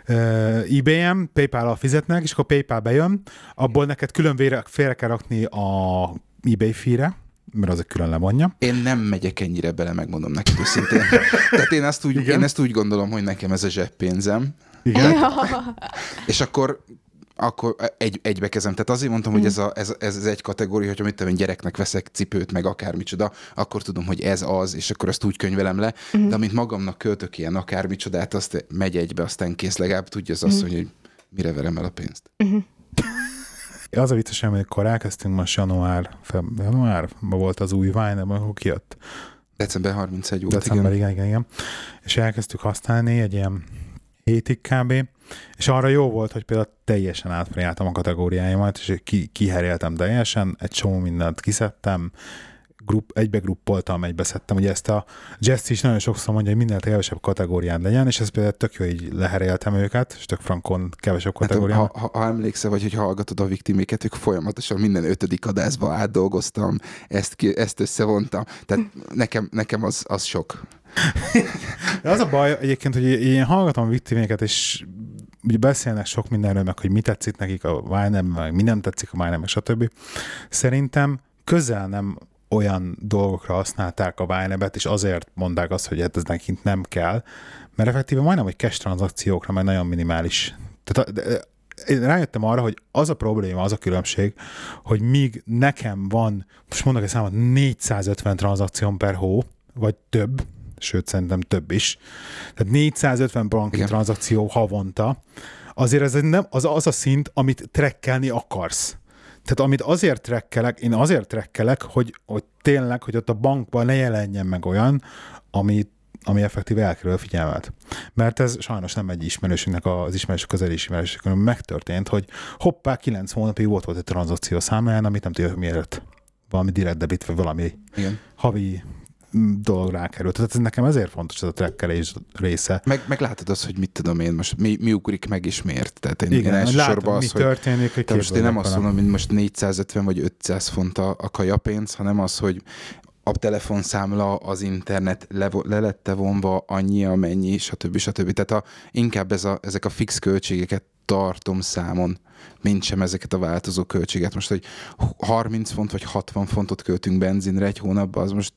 uh, eBay-en, PayPal-al fizetnek, és akkor PayPal bejön, abból neked külön félre kell rakni a eBay fee mert az egy külön lemondja. Én nem megyek ennyire bele, megmondom neked őszintén. [laughs] Tehát én ezt, úgy, Igen. én ezt úgy gondolom, hogy nekem ez a zseppénzem, Igen. és akkor akkor egy, egybe kezem. Tehát azért mondtam, hogy ez, a, ez, ez, ez egy kategória, hogyha mit tudom, én, gyereknek veszek cipőt, meg akármicsoda, akkor tudom, hogy ez az, és akkor azt úgy könyvelem le. De amint magamnak költök ilyen akármicsodát, azt megy egybe, aztán kész, legalább tudja az azt, hogy mire verem el a pénzt. Az a vicces, hogy amikor elkezdtünk most január, feb, januárban volt az új Vine, akkor kijött. December 31 volt, December, igen. igen, igen, igen. És elkezdtük használni egy ilyen hétig kb. És arra jó volt, hogy például teljesen átfrejáltam a kategóriáimat, és ki, kiheréltem teljesen, egy csomó mindent kiszedtem, grupp, egybe gruppoltam, egybe szedtem. Ugye ezt a Jess is nagyon sokszor mondja, hogy minél kevesebb kategórián legyen, és ez például tök jó, így leheréltem őket, és tök frankon kevesebb Hát, kategórián. ha, ha, ha, emlékszel, vagy hogy hallgatod a viktiméket, ők folyamatosan minden ötödik adásba átdolgoztam, ezt, ki, ezt összevontam. Tehát nekem, nekem az, az sok. De az a baj egyébként, hogy én hallgatom a viktiméket, és ugye beszélnek sok mindenről, meg hogy mi tetszik nekik a Wine meg mi nem tetszik a Wine meg stb. Szerintem közel nem olyan dolgokra használták a wine és azért mondták azt, hogy hát ez nekik nem kell, mert effektíve majdnem, hogy cash tranzakciókra, mert nagyon minimális. Tehát én rájöttem arra, hogy az a probléma, az a különbség, hogy míg nekem van, most mondok egy számot, 450 tranzakción per hó, vagy több, sőt szerintem több is, tehát 450 banki Igen. tranzakció havonta, azért ez nem, az, az a szint, amit trekkelni akarsz. Tehát amit azért trekkelek, én azért trekkelek, hogy, hogy tényleg, hogy ott a bankban ne jelenjen meg olyan, ami, ami effektíve elkerül a figyelmet. Mert ez sajnos nem egy ismerősünknek az ismerősök közeli ismerősökön megtörtént, hogy hoppá, 9 hónapig volt volt egy tranzakció számláján, amit nem tudja, miért valami direct debit, vagy valami Igen. havi dolog rákerült. Tehát ez nekem ezért fontos ez a trekkelés része. Meg, meg látod azt, hogy mit tudom én, most mi, mi ugrik meg és miért. Tehát én, Igen, én elsősorban az, mi hogy történik, hogy most én nem azt mondom, hogy most 450 vagy 500 font a, a kajapénz, hanem az, hogy a telefonszámla, az internet le, le lette vonva annyi, amennyi, stb. stb. Tehát a, inkább ez a, ezek a fix költségeket tartom számon, mint sem ezeket a változó költséget. Most, hogy 30 font vagy 60 fontot költünk benzinre egy hónapban, az most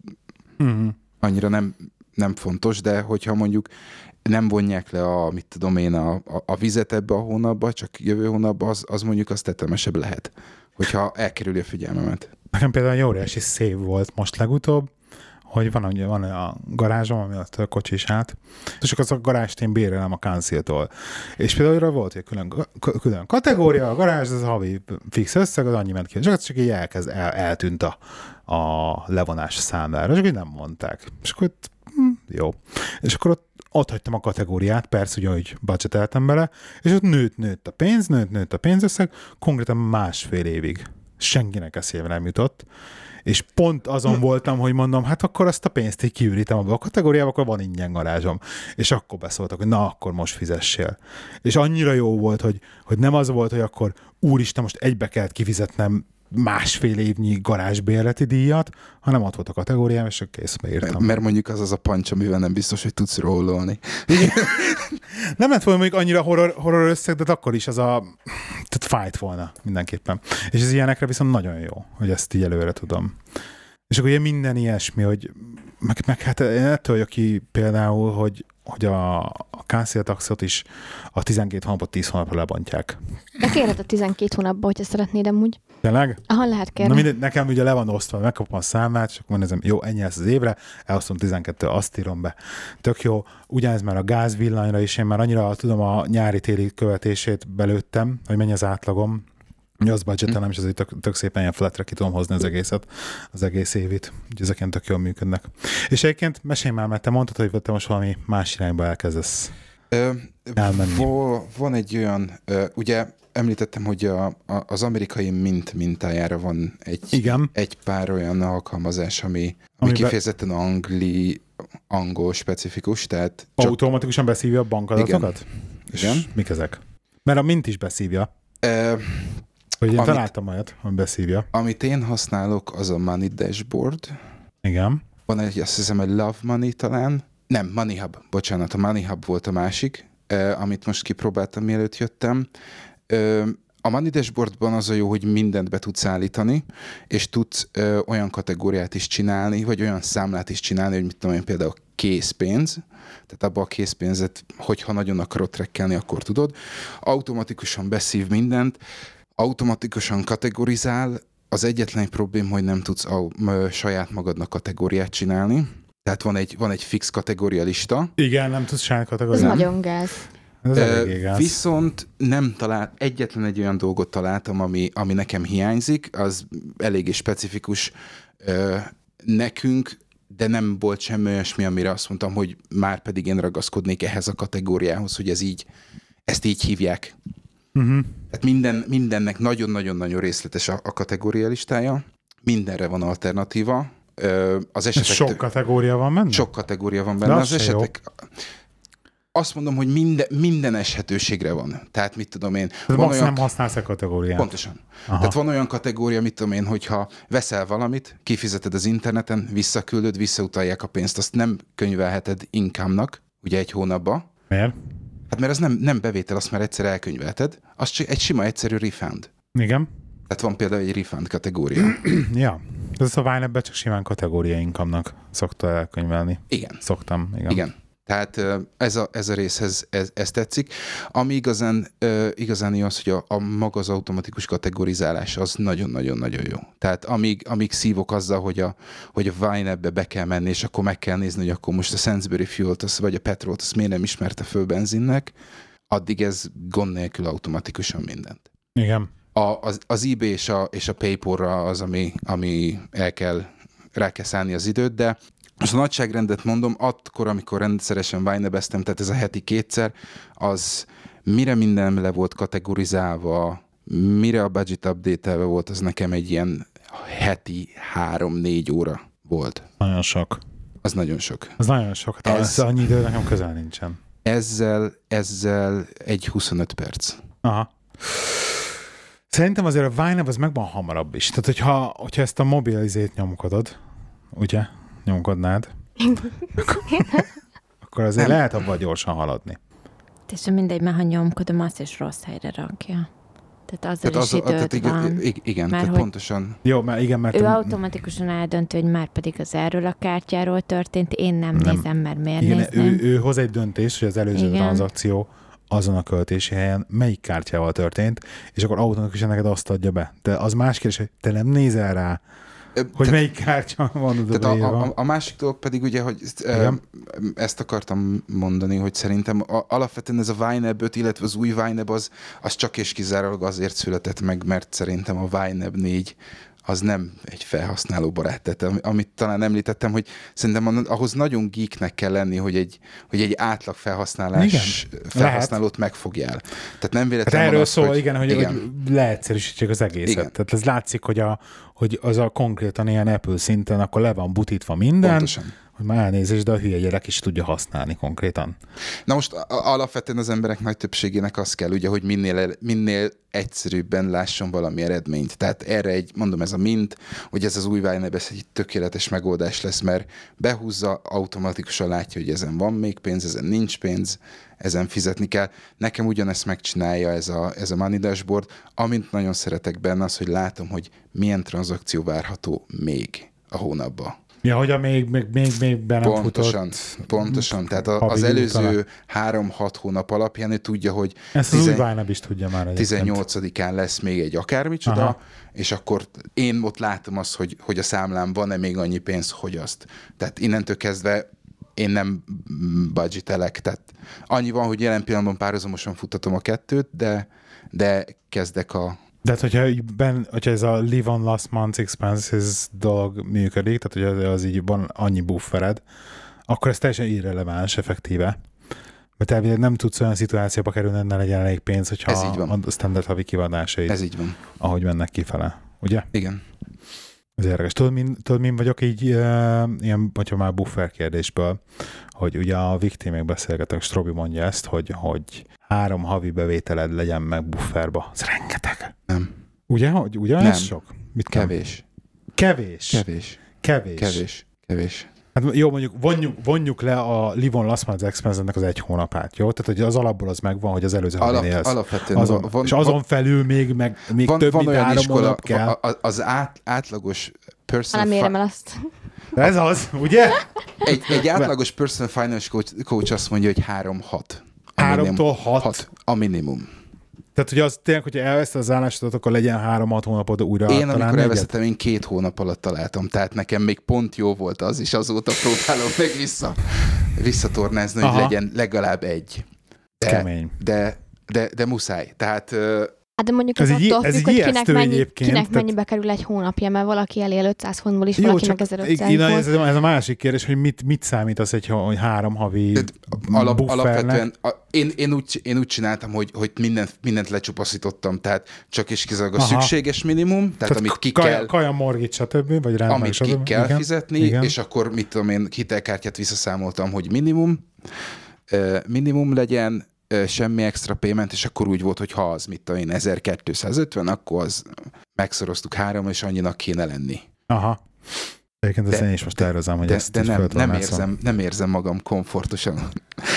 Mhm. annyira nem, nem fontos, de hogyha mondjuk nem vonják le a, mit tudom én, a, a, a vizet ebbe a hónapba, csak jövő hónapba, az, az mondjuk az tetemesebb lehet, hogyha elkerüli a figyelmemet. Nekem például egy óriási szép volt most legutóbb, hogy van, ugye, van a garázsom, ami a kocsi is át, és akkor az a garást én bérelem a Council-tól. És például arra volt egy külön, külön kategória, a garázs, ez a havi fix összeg, az annyi ment ki. Csak, csak így elkezd, el, eltűnt a, a levonás számlára, csak így nem mondták. És akkor ott, hm, jó. És akkor ott, ott hagytam a kategóriát, persze, ugye, hogy budgeteltem bele, és ott nőtt, nőtt a pénz, nőtt, nőtt a pénzösszeg, konkrétan másfél évig. Senkinek eszébe nem jutott. És pont azon voltam, hogy mondom, hát akkor azt a pénzt így kiürítem abba a kategóriába, akkor van ingyen garázsom. És akkor beszóltak, hogy na, akkor most fizessél. És annyira jó volt, hogy, hogy nem az volt, hogy akkor úristen, most egybe kellett kifizetnem másfél évnyi garázsbérleti díjat, hanem ott volt a kategóriám, és kész, beírtam. Mert mondjuk az az a pancs, amivel nem biztos, hogy tudsz rollolni. Nem lett volna mondjuk annyira horror, horror összeg, de akkor is az a... Tehát fájt volna mindenképpen. És ez ilyenekre viszont nagyon jó, hogy ezt így előre tudom. És akkor ugye minden ilyesmi, hogy meg, meg hát ettől vagyok ki például, hogy, hogy a, a cancel taxot is a 12 hónapot 10 hónapra lebontják. De kérhet a 12 hónapban, hogyha szeretnéd amúgy. Tényleg? Aha, lehet Na kérni. mindegy, nekem ugye le van osztva, megkapom a számlát, és akkor nézem, jó, ennyi lesz az évre, elosztom 12 azt írom be. Tök jó, ugyanez már a gázvillanyra is, én már annyira tudom a nyári-téli követését belőttem, hogy mennyi az átlagom, az budgetelem, és azért tök, tök szépen ilyen fletre ki tudom hozni az egészet, az egész évit. Úgyhogy ezek ilyen tök jól működnek. És egyébként mesélj már, mert te mondtad, hogy te most valami más irányba elkezdesz. Ö, Elmenni. vo- van egy olyan, ö, ugye említettem, hogy a, a, az amerikai mint mintájára van egy, Igen. egy pár olyan alkalmazás, ami, ami Amiben- kifejezetten angli, angol specifikus, tehát Csak... Automatikusan beszívja a bankadatokat? És Igen. mik ezek? Mert a mint is beszívja. ö, Hogy én Amit- találtam olyat, hogy beszívja. amit én használok, az a Money Dashboard, Igen. van egy, azt hiszem, egy Love Money talán, nem, Money Hub, bocsánat, a Money Hub volt a másik, eh, amit most kipróbáltam, mielőtt jöttem. Eh, a Money Dashboardban az a jó, hogy mindent be tudsz állítani, és tudsz eh, olyan kategóriát is csinálni, vagy olyan számlát is csinálni, hogy mit tudom én, például készpénz, tehát abba a készpénzet, hogyha nagyon akarod trekkelni, akkor tudod. Automatikusan beszív mindent, automatikusan kategorizál, az egyetlen problém, hogy nem tudsz a, m- saját magadnak kategóriát csinálni. Tehát van egy, van egy fix kategória lista. Igen, nem tudsz saját Ez kategóriát. nagyon gáz. Ez gáz. Viszont nem talált, egyetlen egy olyan dolgot találtam, ami, ami nekem hiányzik, az eléggé specifikus ö, nekünk, de nem volt semmi olyasmi, amire azt mondtam, hogy már pedig én ragaszkodnék ehhez a kategóriához, hogy ez így, ezt így hívják. Uh-huh. Tehát minden, mindennek nagyon-nagyon-nagyon részletes a, a kategória listája, mindenre van alternatíva, az esetek... sok kategória van benne? sok kategória van De benne. az Az se jó. esetek... Azt mondom, hogy minden, minden eshetőségre van. Tehát mit tudom én. Tehát van olyan- nem használsz a kategóriát. Pontosan. Aha. Tehát van olyan kategória, mit tudom én, hogyha veszel valamit, kifizeted az interneten, visszaküldöd, visszautalják a pénzt, azt nem könyvelheted income-nak, ugye egy hónapba. Miért? Hát mert az nem, nem bevétel, azt már egyszer elkönyvelted, az csak egy sima, egyszerű refund. Igen. Tehát van például egy refund kategória. [clears throat] Ja. Ez a Vine csak simán kategóriainknak szokta elkönyvelni. Igen. Szoktam, igen. Igen. Tehát ez a, ez a részhez ez, ez tetszik. Ami igazán, igazán jó az, hogy a, a maga az automatikus kategorizálás az nagyon-nagyon-nagyon jó. Tehát amíg, amíg szívok azzal, hogy a, hogy a Vine-be be kell menni, és akkor meg kell nézni, hogy akkor most a Sainsbury Fuel-t az, vagy a petrolt, azt miért nem ismerte föl benzinnek, addig ez gond nélkül automatikusan mindent. Igen. A, az, az eBay és a, és a Paypal-ra az, ami, ami el kell, rá kell szállni az időt, de most a nagyságrendet mondom, akkor, amikor rendszeresen Vinebeztem, tehát ez a heti kétszer, az mire minden le volt kategorizálva, mire a budget update volt, az nekem egy ilyen heti három-négy óra volt. Nagyon sok. Az nagyon sok. Az nagyon sok. Hát Ez- ez... annyi idő nekem közel nincsen. Ezzel, ezzel egy 25 perc. Aha. Szerintem azért a Vine az meg van hamarabb is. Tehát, hogyha, hogyha ezt a mobilizét nyomkodod, ugye? Nyomkodnád, akkor, akkor azért Nem. lehet abban gyorsan haladni. És mindegy, mert ha nyomkodom, azt is rossz helyre rakja. Tehát azzal Tehát is az, időd tehát igen, van. igen, igen Mert tehát pontosan. Jó, mert igen, mert... Ő a- automatikusan eldöntő, hogy már pedig az erről a kártyáról történt, én nem, Nem. nézem, mert miért igen, nézném. ő, ő hoz egy döntést, hogy az előző Igen. tranzakció azon a költési helyen melyik kártyával történt, és akkor automatikusan neked azt adja be. De az más kérdés, hogy te nem nézel rá, hogy te- melyik kártya van oda Tehát a, a, a másik dolog pedig ugye, hogy Igen. ezt akartam mondani, hogy szerintem a, alapvetően ez a Vineb 5, illetve az új Vineb az, az csak és kizárólag azért született meg, mert szerintem a Vineb 4 az nem egy felhasználó barát. Tehát ami- amit talán említettem, hogy szerintem ahhoz nagyon geeknek kell lenni, hogy egy, hogy egy átlag felhasználás, felhasználót megfogjál. Tehát nem Hát véletlen van erről az, szól, hogy, igen, hogy, igen. hogy leegyszerűsítsék az egészet. Igen. Tehát ez látszik, hogy, a, hogy az a konkrétan ilyen Apple szinten akkor le van butítva minden, Pontosan. Hogy már elnézést, de a hülye gyerek is tudja használni konkrétan. Na most alapvetően az emberek nagy többségének az kell, ugye, hogy minél, minél egyszerűbben lásson valami eredményt. Tehát erre egy, mondom, ez a mint, hogy ez az új Vineb, ez egy tökéletes megoldás lesz, mert behúzza, automatikusan látja, hogy ezen van még pénz, ezen nincs pénz, ezen fizetni kell. Nekem ugyanezt megcsinálja ez a, ez a Money Dashboard. Amint nagyon szeretek benne az, hogy látom, hogy milyen tranzakció várható még a hónapban. Ja, hogy a még, még, még, még be nem Pontosan, futott. pontosan. Tehát a, az előző három-hat hónap alapján ő tudja, hogy Ezt az új tizen- Vine is tudja már egyébként. 18-án lesz még egy akármicsoda, Aha. és akkor én ott látom azt, hogy, hogy a számlám van-e még annyi pénz, hogy azt. Tehát innentől kezdve én nem budgetelek, tehát annyi van, hogy jelen pillanatban párhuzamosan futtatom a kettőt, de, de kezdek a... De hát, hogyha, ben, hogyha ez a live on last month's expenses dolog működik, tehát hogy az, az így van annyi buffered, akkor ez teljesen irreleváns effektíve. Mert elvileg nem tudsz olyan szituációba kerülni, hogy ne legyen elég pénz, hogyha Ez így van. a standard havi kivadásait, Ez így van. ahogy mennek kifele. Ugye? Igen. Ez érdekes. Tudod, min, tudod, min vagyok így, uh, ilyen, hogyha már buffer kérdésből, hogy ugye a Vikti még beszélgetek, Strobi mondja ezt, hogy, hogy három havi bevételed legyen meg bufferba. Ez rengeteg. Nem. Ugye, hogy ugye Nem. ez sok? Mit? Kevés. Kevés. Kevés. Kevés. Kevés. Kevés. Hát jó, mondjuk vonjuk, vonjuk le a Livon Last Month Expense-nek az egy hónapát, jó? Tehát, hogy az alapból az megvan, hogy az előző Alap, élsz. alapvetően Azon, van, és azon felül még, meg, még van, több, van mint olyan három iskola, hónap kell. a- az át, átlagos personal Nem érem el azt. De ez az, ugye? egy, egy átlagos personal finance coach, coach azt mondja, hogy 3-6. Háromtól hat. Hat a minimum. Tehát, hogy az tényleg, hogyha elveszted az állásodat, akkor legyen három-hat hónapod újra. Én, amikor negyed. elveszettem, én két hónap alatt találtam, tehát nekem még pont jó volt az, és azóta próbálom meg vissza, visszatornázni, hogy Aha. legyen legalább egy. De, Kemény. de, de, de muszáj. Tehát Hát de mondjuk Ez ez, egy- attól ez függ, egy hogy kinek, mennyi, kinek tehát- mennyibe kerül egy hónapja, mert valaki elél 500 fontból is, Jó, valaki csak meg 1500 igen, ból. ez, ez a másik kérdés, hogy mit, mit számít az, egy, hogy három havi Tehát Alap, buffernek? alapvetően a, én, én, úgy, én úgy csináltam, hogy, hogy mindent, mindent lecsupaszítottam, tehát csak és kizárólag a Aha. szükséges minimum, tehát, amit ki kaja, kell, Kaja, morgit, stb. Vagy rendben, amit ki kell igen. fizetni, Igen. és akkor mit tudom én, hitelkártyát visszaszámoltam, hogy minimum, minimum legyen, semmi extra payment, és akkor úgy volt, hogy ha az, mit tudom én, 1250, akkor az megszoroztuk három, és annyinak kéne lenni. Aha. Egyébként ezt De- én is most tervezem, hogy De, ezt de is nem, nem, érzem, nem érzem magam komfortosan,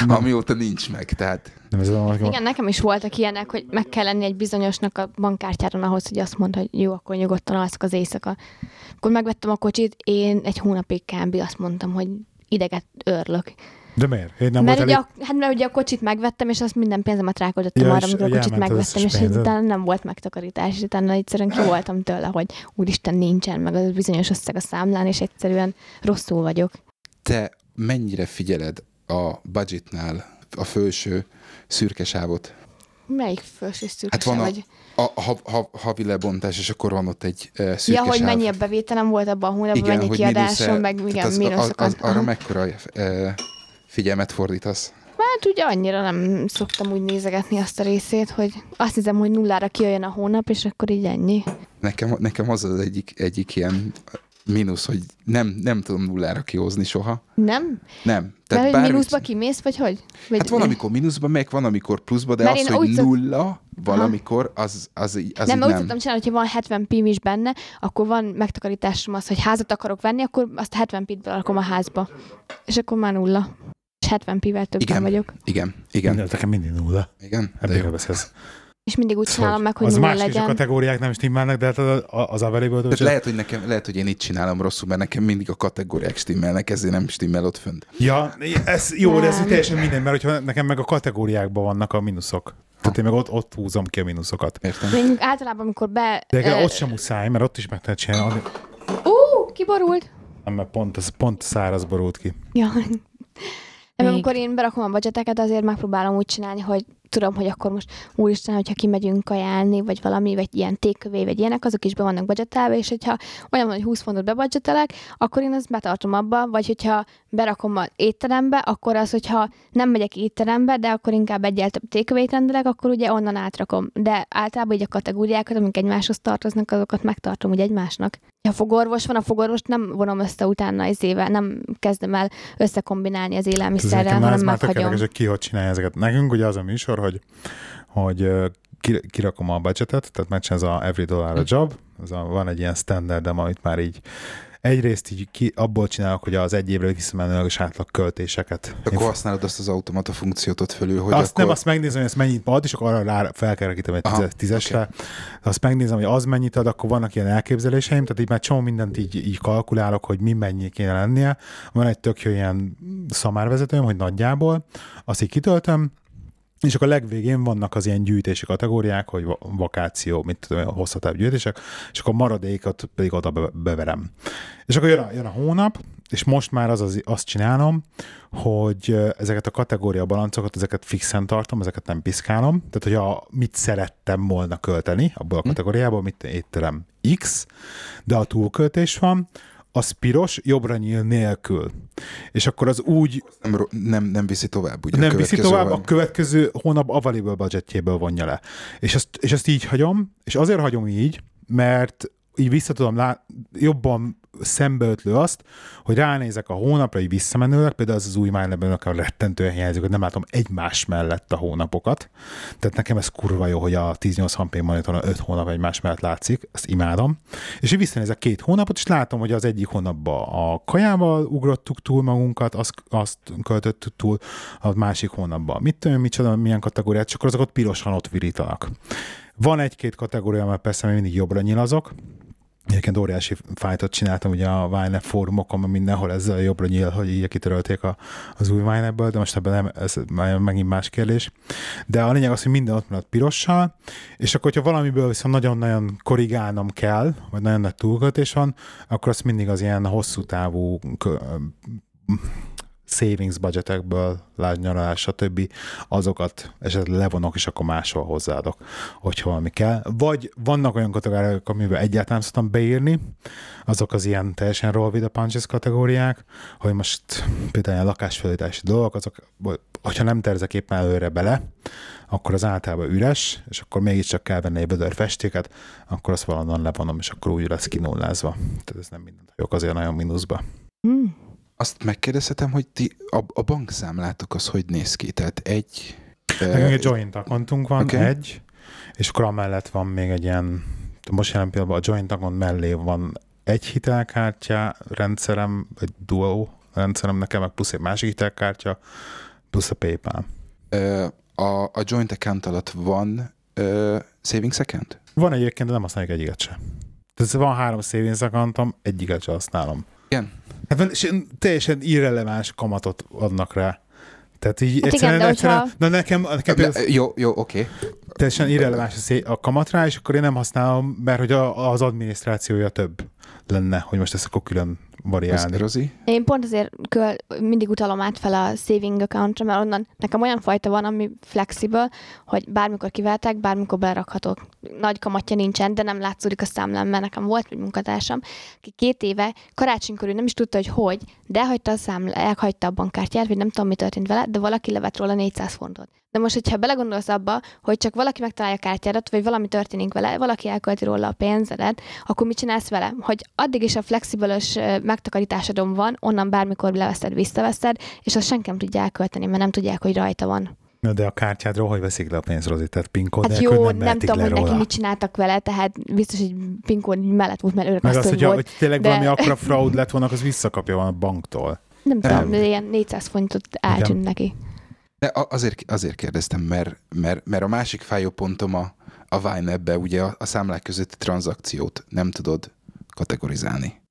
Nem. [laughs] amióta nincs meg, tehát Nem, ez a, Igen, nekem is voltak ilyenek, hogy meg kell lenni egy bizonyosnak a bankkártyáron ahhoz, hogy azt mondta, hogy jó, akkor nyugodtan alszok az éjszaka. Akkor megvettem a kocsit, én egy hónapig kb. azt mondtam, hogy ideget örlök. De miért? Én nem mert, ugye elég... a, hát mert ugye a kocsit megvettem, és azt minden pénzemet ráköltöttem Ja, arra, amikor a kocsit megvettem, és pénzed. utána nem volt megtakarítás, és utána egyszerűen ki voltam tőle, hogy úristen nincsen, meg az bizonyos összeg a számlán, és egyszerűen rosszul vagyok. te mennyire figyeled a budgetnál a felső szürke sávot? Melyik felső Hát szürkese van a, vagy? a, ha, ha, havi lebontás, és akkor van ott egy uh, szürke Ja, hogy sáv. mennyi a bevételem volt abban a hónapban, mennyi kiadásom, meg igen, az, az, mínuszokat. az, arra mekkora uh, figyelmet fordítasz? Hát ugye annyira nem szoktam úgy nézegetni azt a részét, hogy azt hiszem, hogy nullára kijöjjön a hónap, és akkor így ennyi. Nekem, nekem az az egyik, egyik ilyen mínusz, hogy nem, nem tudom nullára kihozni soha. Nem? Nem. Mert hogy bármit- mínuszba kimész, vagy hogy? Vagy Hát van, amikor mínuszba megy, van, amikor pluszba, de Mert az, hogy szok- nulla valamikor, az, az, így- az nem, mert úgy nem. szoktam csinálni, hogyha van 70 pim is benne, akkor van megtakarításom az, hogy házat akarok venni, akkor azt 70 pitből rakom a házba. És akkor már nulla. És 70 pivel többen Igen. vagyok. Igen, igen, Igen. Nekem mindig nulla. igen. Ebből beszélsz. És mindig úgy csinálom meg, hogy az más is a legyen. kategóriák nem stimmelnek, de hát az, az available Tehát lehet, hogy nekem, lehet, hogy én itt csinálom rosszul, mert nekem mindig a kategóriák stimmelnek, ezért nem stimmel ott fönt. Ja, ez jó, de ez Nem. teljesen minden, mert hogyha nekem meg a kategóriákban vannak a mínuszok. Tehát én meg ott, ott húzom ki a mínuszokat. Értem? Én általában, amikor be... De ö, ott sem muszáj, mert ott is meg lehet csinálni. Ú, kiborult. Nem, mert pont, ez pont száraz borult ki. Ja. Még. amikor én berakom a budgeteket, azért megpróbálom úgy csinálni, hogy tudom, hogy akkor most úristen, hogyha kimegyünk kajálni, vagy valami, vagy ilyen tékövé, vagy ilyenek, azok is be vannak budgetelve, és hogyha olyan van, hogy 20 fontot bebudgetelek, akkor én azt betartom abba, vagy hogyha berakom az étterembe, akkor az, hogyha nem megyek étterembe, de akkor inkább egyel több tékövét rendelek, akkor ugye onnan átrakom. De általában így a kategóriákat, amik egymáshoz tartoznak, azokat megtartom ugye egymásnak. Ha fogorvos van, a fogorvost nem vonom össze utána az éve, nem kezdem el összekombinálni az élelmiszerrel, már, ez hanem már meghagyom. érdekes, hogy ki hogy csinálja ezeket. Nekünk ugye az a műsor, hogy, hogy kirakom a budgetet, tehát megcsinál ez a every dollar a job, ez a, van egy ilyen standardem, amit már így egyrészt így ki, abból csinálok, hogy az egy évre visszamenőleges átlag költéseket. Akkor használod azt az automata funkciót ott fölül, hogy azt akkor... nem, azt megnézem, hogy ezt mennyit ad, és akkor arra rá felkerekítem egy Aha, tízes, tízesre. Azt megnézem, hogy az mennyit ad, akkor vannak ilyen elképzeléseim, tehát így már csomó mindent így, így kalkulálok, hogy mi mennyi kéne lennie. Van egy tök jó ilyen szamárvezetőm, hogy nagyjából, azt így kitöltöm, és akkor a legvégén vannak az ilyen gyűjtési kategóriák, hogy va- vakáció, mit tudom, hosszatább gyűjtések, és akkor a maradékot pedig oda be- beverem. És akkor jön a, jön a hónap, és most már az, az azt csinálom, hogy ezeket a kategória balancokat, ezeket fixen tartom, ezeket nem piszkálom. Tehát, hogy a, mit szerettem volna költeni abból a kategóriából, mit étterem X, de a túlköltés van, az piros, jobbra nyíl nélkül. És akkor az úgy Nem, nem, nem viszi tovább, ugye? nem viszi tovább, van. a következő hónap available budgetjéből vonja le. És ezt, és ezt így hagyom, és azért hagyom így, mert így vissza tudom lát, jobban szembeötlő azt, hogy ránézek a hónapra, így visszamenőleg, például az az új mindlab a rettentően hiányzik, hogy nem látom egymás mellett a hónapokat. Tehát nekem ez kurva jó, hogy a 1080p monitoron 5 hónap egymás mellett látszik, ezt imádom. És így visszanézek két hónapot, és látom, hogy az egyik hónapban a kajával ugrottuk túl magunkat, azt, azt költöttük túl, a másik hónapban mit tudom, micsoda, milyen kategóriát, csak akkor azok ott pirosan ott virítanak. Van egy-két kategória, mert persze még mindig jobbra nyilazok, Egyébként óriási fájtot csináltam ugye a Wine fórumokon, mert mindenhol ezzel jobbra nyíl, hogy így kitörölték a, az új wine de most ebben nem, ez megint más kérdés. De a lényeg az, hogy minden ott maradt pirossal, és akkor, hogyha valamiből viszont nagyon-nagyon korrigálnom kell, vagy nagyon nagy túlköltés van, akkor azt mindig az ilyen hosszú távú savings budgetekből, lásd nyaralás, stb. azokat esetleg levonok, és akkor máshol hozzáadok, hogyha valami kell. Vagy vannak olyan kategóriák, amiben egyáltalán szoktam beírni, azok az ilyen teljesen roll with the punches kategóriák, hogy most például a lakásfelújítási dolgok, azok, hogyha nem terzek éppen előre bele, akkor az általában üres, és akkor mégiscsak kell venni egy bödör festéket, akkor azt valahonnan levonom, és akkor úgy lesz kinullázva. Tehát ez nem mindent hajók azért nagyon mínuszba. Mm. Azt megkérdezhetem, hogy ti a, a bankszámlátok az hogy néz ki? Tehát egy... Nekünk egy joint accountunk van, okay. egy, és akkor amellett van még egy ilyen, most jelen pillanatban a joint account mellé van egy hitelkártya rendszerem, egy duo rendszerem nekem, meg plusz egy másik hitelkártya, plusz a PayPal. Ö, a, a joint account alatt van ö, savings account? Van egyébként, de nem használjuk egyiket sem. Tehát van három savings accountom, egyiket sem használom. Igen. Hát teljesen irreleváns kamatot adnak rá. Tehát így Hát igen, egyszerűen, de egyszerűen hogyha- na nekem, nekem Ne, például jó, jó, oké. teljesen irreleváns a, szé- a kamat rá, és akkor én nem használom, mert hogy a, az adminisztrációja több lenne, hogy most ezt akkor külön variálni. Az Rozi? Én pont azért köl, mindig utalom át fel a saving accountra, mert onnan nekem olyan fajta van, ami flexible, hogy bármikor kiveltek, bármikor belerakhatok. Nagy kamatja nincsen, de nem látszódik a számlám, mert nekem volt egy munkatársam, aki két éve karácsonykor ő nem is tudta, hogy hogy, de elhagyta a számla, elhagyta a bankkártyát, vagy nem tudom, mi történt vele, de valaki levett róla 400 fontot. De most, hogyha belegondolsz abba, hogy csak valaki megtalálja a kártyádat, vagy valami történik vele, valaki elkölti róla a pénzedet, akkor mit csinálsz vele? Hogy addig is a flexibilis ö, megtakarításodon van, onnan bármikor leveszed, visszaveszed, és azt senki nem tudja elkölteni, mert nem tudják, hogy rajta van. Na, de a kártyádról hogy veszik le a pénzt, Rozi? Tehát PIN kód Hát jó, nem, nem, tudom, hogy neki mit csináltak vele, tehát biztos, hogy pinkód mellett volt, mert őrök Meg azt, az, hogy volt. hogy tényleg de- valami akkora fraud lett volna, az visszakapja van a banktól. Nem tudom, Nem. de ilyen 400 fontot eltűnt neki. De azért, azért kérdeztem, mert, mert, mert a másik fájó pontom a, a Vine ebbe ugye a, a számlák közötti tranzakciót nem tudod kategorizálni.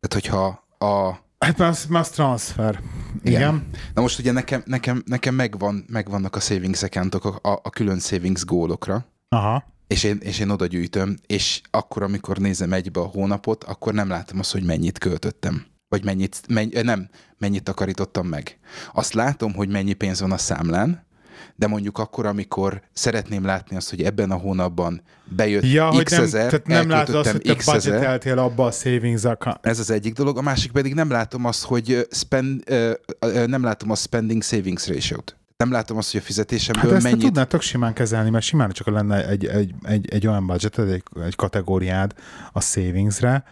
Tehát, hogyha a... Hát már már transfer. Igen. Igen. Igen. Na most ugye nekem, nekem, nekem megvan, megvannak a savings accountok a, a, a külön savings gólokra, Aha. és én, és én oda gyűjtöm, és akkor, amikor nézem egybe a hónapot, akkor nem látom azt, hogy mennyit költöttem. Vagy mennyit, menny, nem, mennyit takarítottam meg. Azt látom, hogy mennyi pénz van a számlán, de mondjuk akkor, amikor szeretném látni azt, hogy ebben a hónapban bejött Ja, hogy x nem, ezer, tehát nem látod azt, hogy te budgeteltél abba a savings account. ez az egyik dolog, a másik pedig nem látom azt, hogy spend, nem látom a spending savings ratio-t. Nem látom azt, hogy a fizetésemből Hát ezt mennyit... tudnátok simán kezelni, mert simán csak lenne egy, egy, egy, egy olyan budgeted, egy, egy kategóriád a savingsre,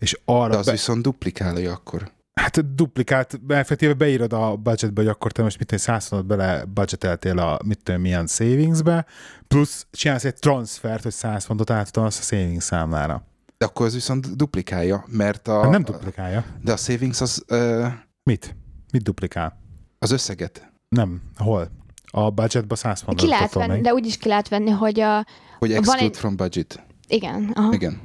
és arra De az be, viszont duplikálja akkor. hát duplikált, effektíve beírod a budgetbe, hogy akkor te most mit tudom, 100 fontot bele budgeteltél a mit tudom, milyen savingsbe, plusz csinálsz egy transfert, hogy 100 fontot átadsz a savings számlára. De akkor az viszont duplikálja, mert a... Hát nem duplikálja. De a savings az, ö, Mit? Mit duplikál? az összeget. Nem. Hol? A budgetba 100 fontot Ki lehet venni, de úgy is ki lehet venni, hogy a... Hogy Van exclude egy- from budget. Igen, aha. Igen.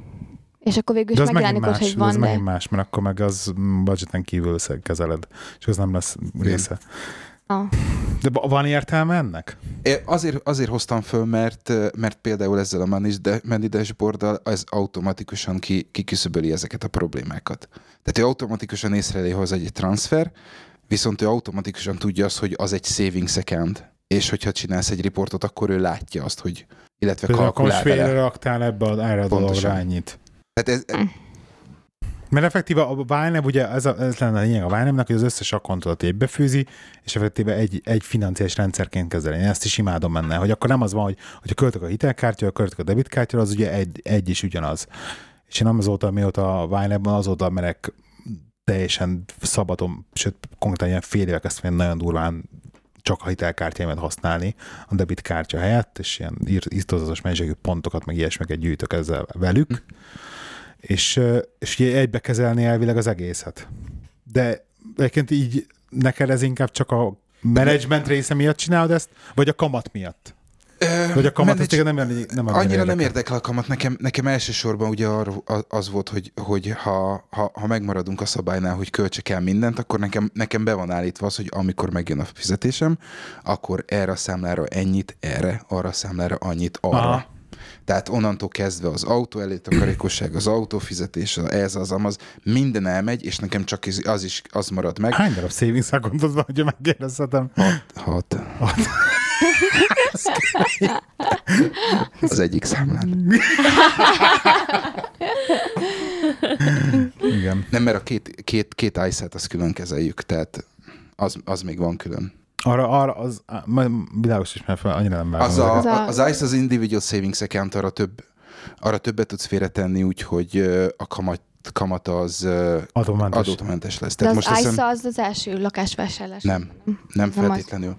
És akkor végül is az megjelenik ott, más, hogy de az van, de... megint más, mert akkor meg az budgeten kívül kezeled, és az nem lesz része. Ah. De van értelme ennek? É, Azért, azért hoztam föl, mert, mert például ezzel a Money Dashboard-dal ez automatikusan ki, kiküszöböli ezeket a problémákat. Tehát ő automatikusan észreveli hozzá egy transfer, viszont ő automatikusan tudja azt, hogy az egy savings account, és hogyha csinálsz egy riportot, akkor ő látja azt, hogy illetve akkor most kalkulál félre vele. raktál ebbe a, erre a dologra ennyit. Tehát ez, Mert effektíve a Vine, ugye ez, a, ez lenne a lényeg a vine hogy az összes akkontodat egybefűzi, és effektíve egy, egy financiális rendszerként kezeli. Én ezt is imádom benne, hogy akkor nem az van, hogy hogyha költök a hitelkártya, költök a debitkártya, az ugye egy, egy is ugyanaz. És én azóta, mióta a vine azóta merek teljesen szabadon, sőt, konkrétan ilyen fél évek ezt nagyon durván csak a hitelkártyáimat használni a debitkártya helyett, és ilyen ír- írtózatos mennyiségű pontokat, meg ilyesmiket gyűjtök ezzel velük, és, és ugye egybe kezelni elvileg az egészet. De egyébként így neked ez inkább csak a menedzsment része miatt csinálod ezt, vagy a kamat miatt? Ö, Vagy a kamat, téged nem, nem, nem Annyira nem érdekel a kamat. Nekem, nekem elsősorban ugye az volt, hogy, hogy ha, ha, ha megmaradunk a szabálynál, hogy költsek el mindent, akkor nekem, nekem be van állítva az, hogy amikor megjön a fizetésem, akkor erre a számlára ennyit, erre, arra a számlára annyit, arra. Aha. Tehát onnantól kezdve az autó elé takarékosság, az autófizetés, ez az amaz, minden elmegy, és nekem csak az, az is az marad meg. Hány darab savings accountod van, hogyha megkérdezhetem? Hat. Az egyik számlán. Igen. Nem, mert a két, két, két ice azt külön kezeljük, tehát az, az még van külön. Arra, arra az, majd világos is, mert annyira nem vágom Az, a, Az a- az ICE az individual savings account, arra, több, arra többet tudsz félretenni, úgyhogy a kamat, kamata az Adómentes. adómentes lesz. De Tehát az most ISA az az első lakásvásárlás. Nem, nem nem az. feltétlenül.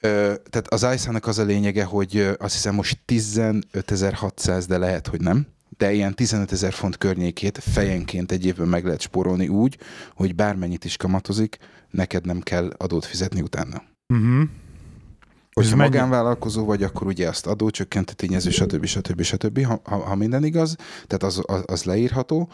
Ö, tehát az ISA-nak az a lényege, hogy azt hiszem most 15.600, de lehet, hogy nem, de ilyen 15 ezer font környékét fejenként egy évben meg lehet spórolni úgy, hogy bármennyit is kamatozik, neked nem kell adót fizetni utána. Uh-huh. Hogyha mennyi- magánvállalkozó vagy, akkor ugye azt adócsökkentő tényező, stb. stb. stb. Ha, ha, ha minden igaz, tehát az, az, az leírható.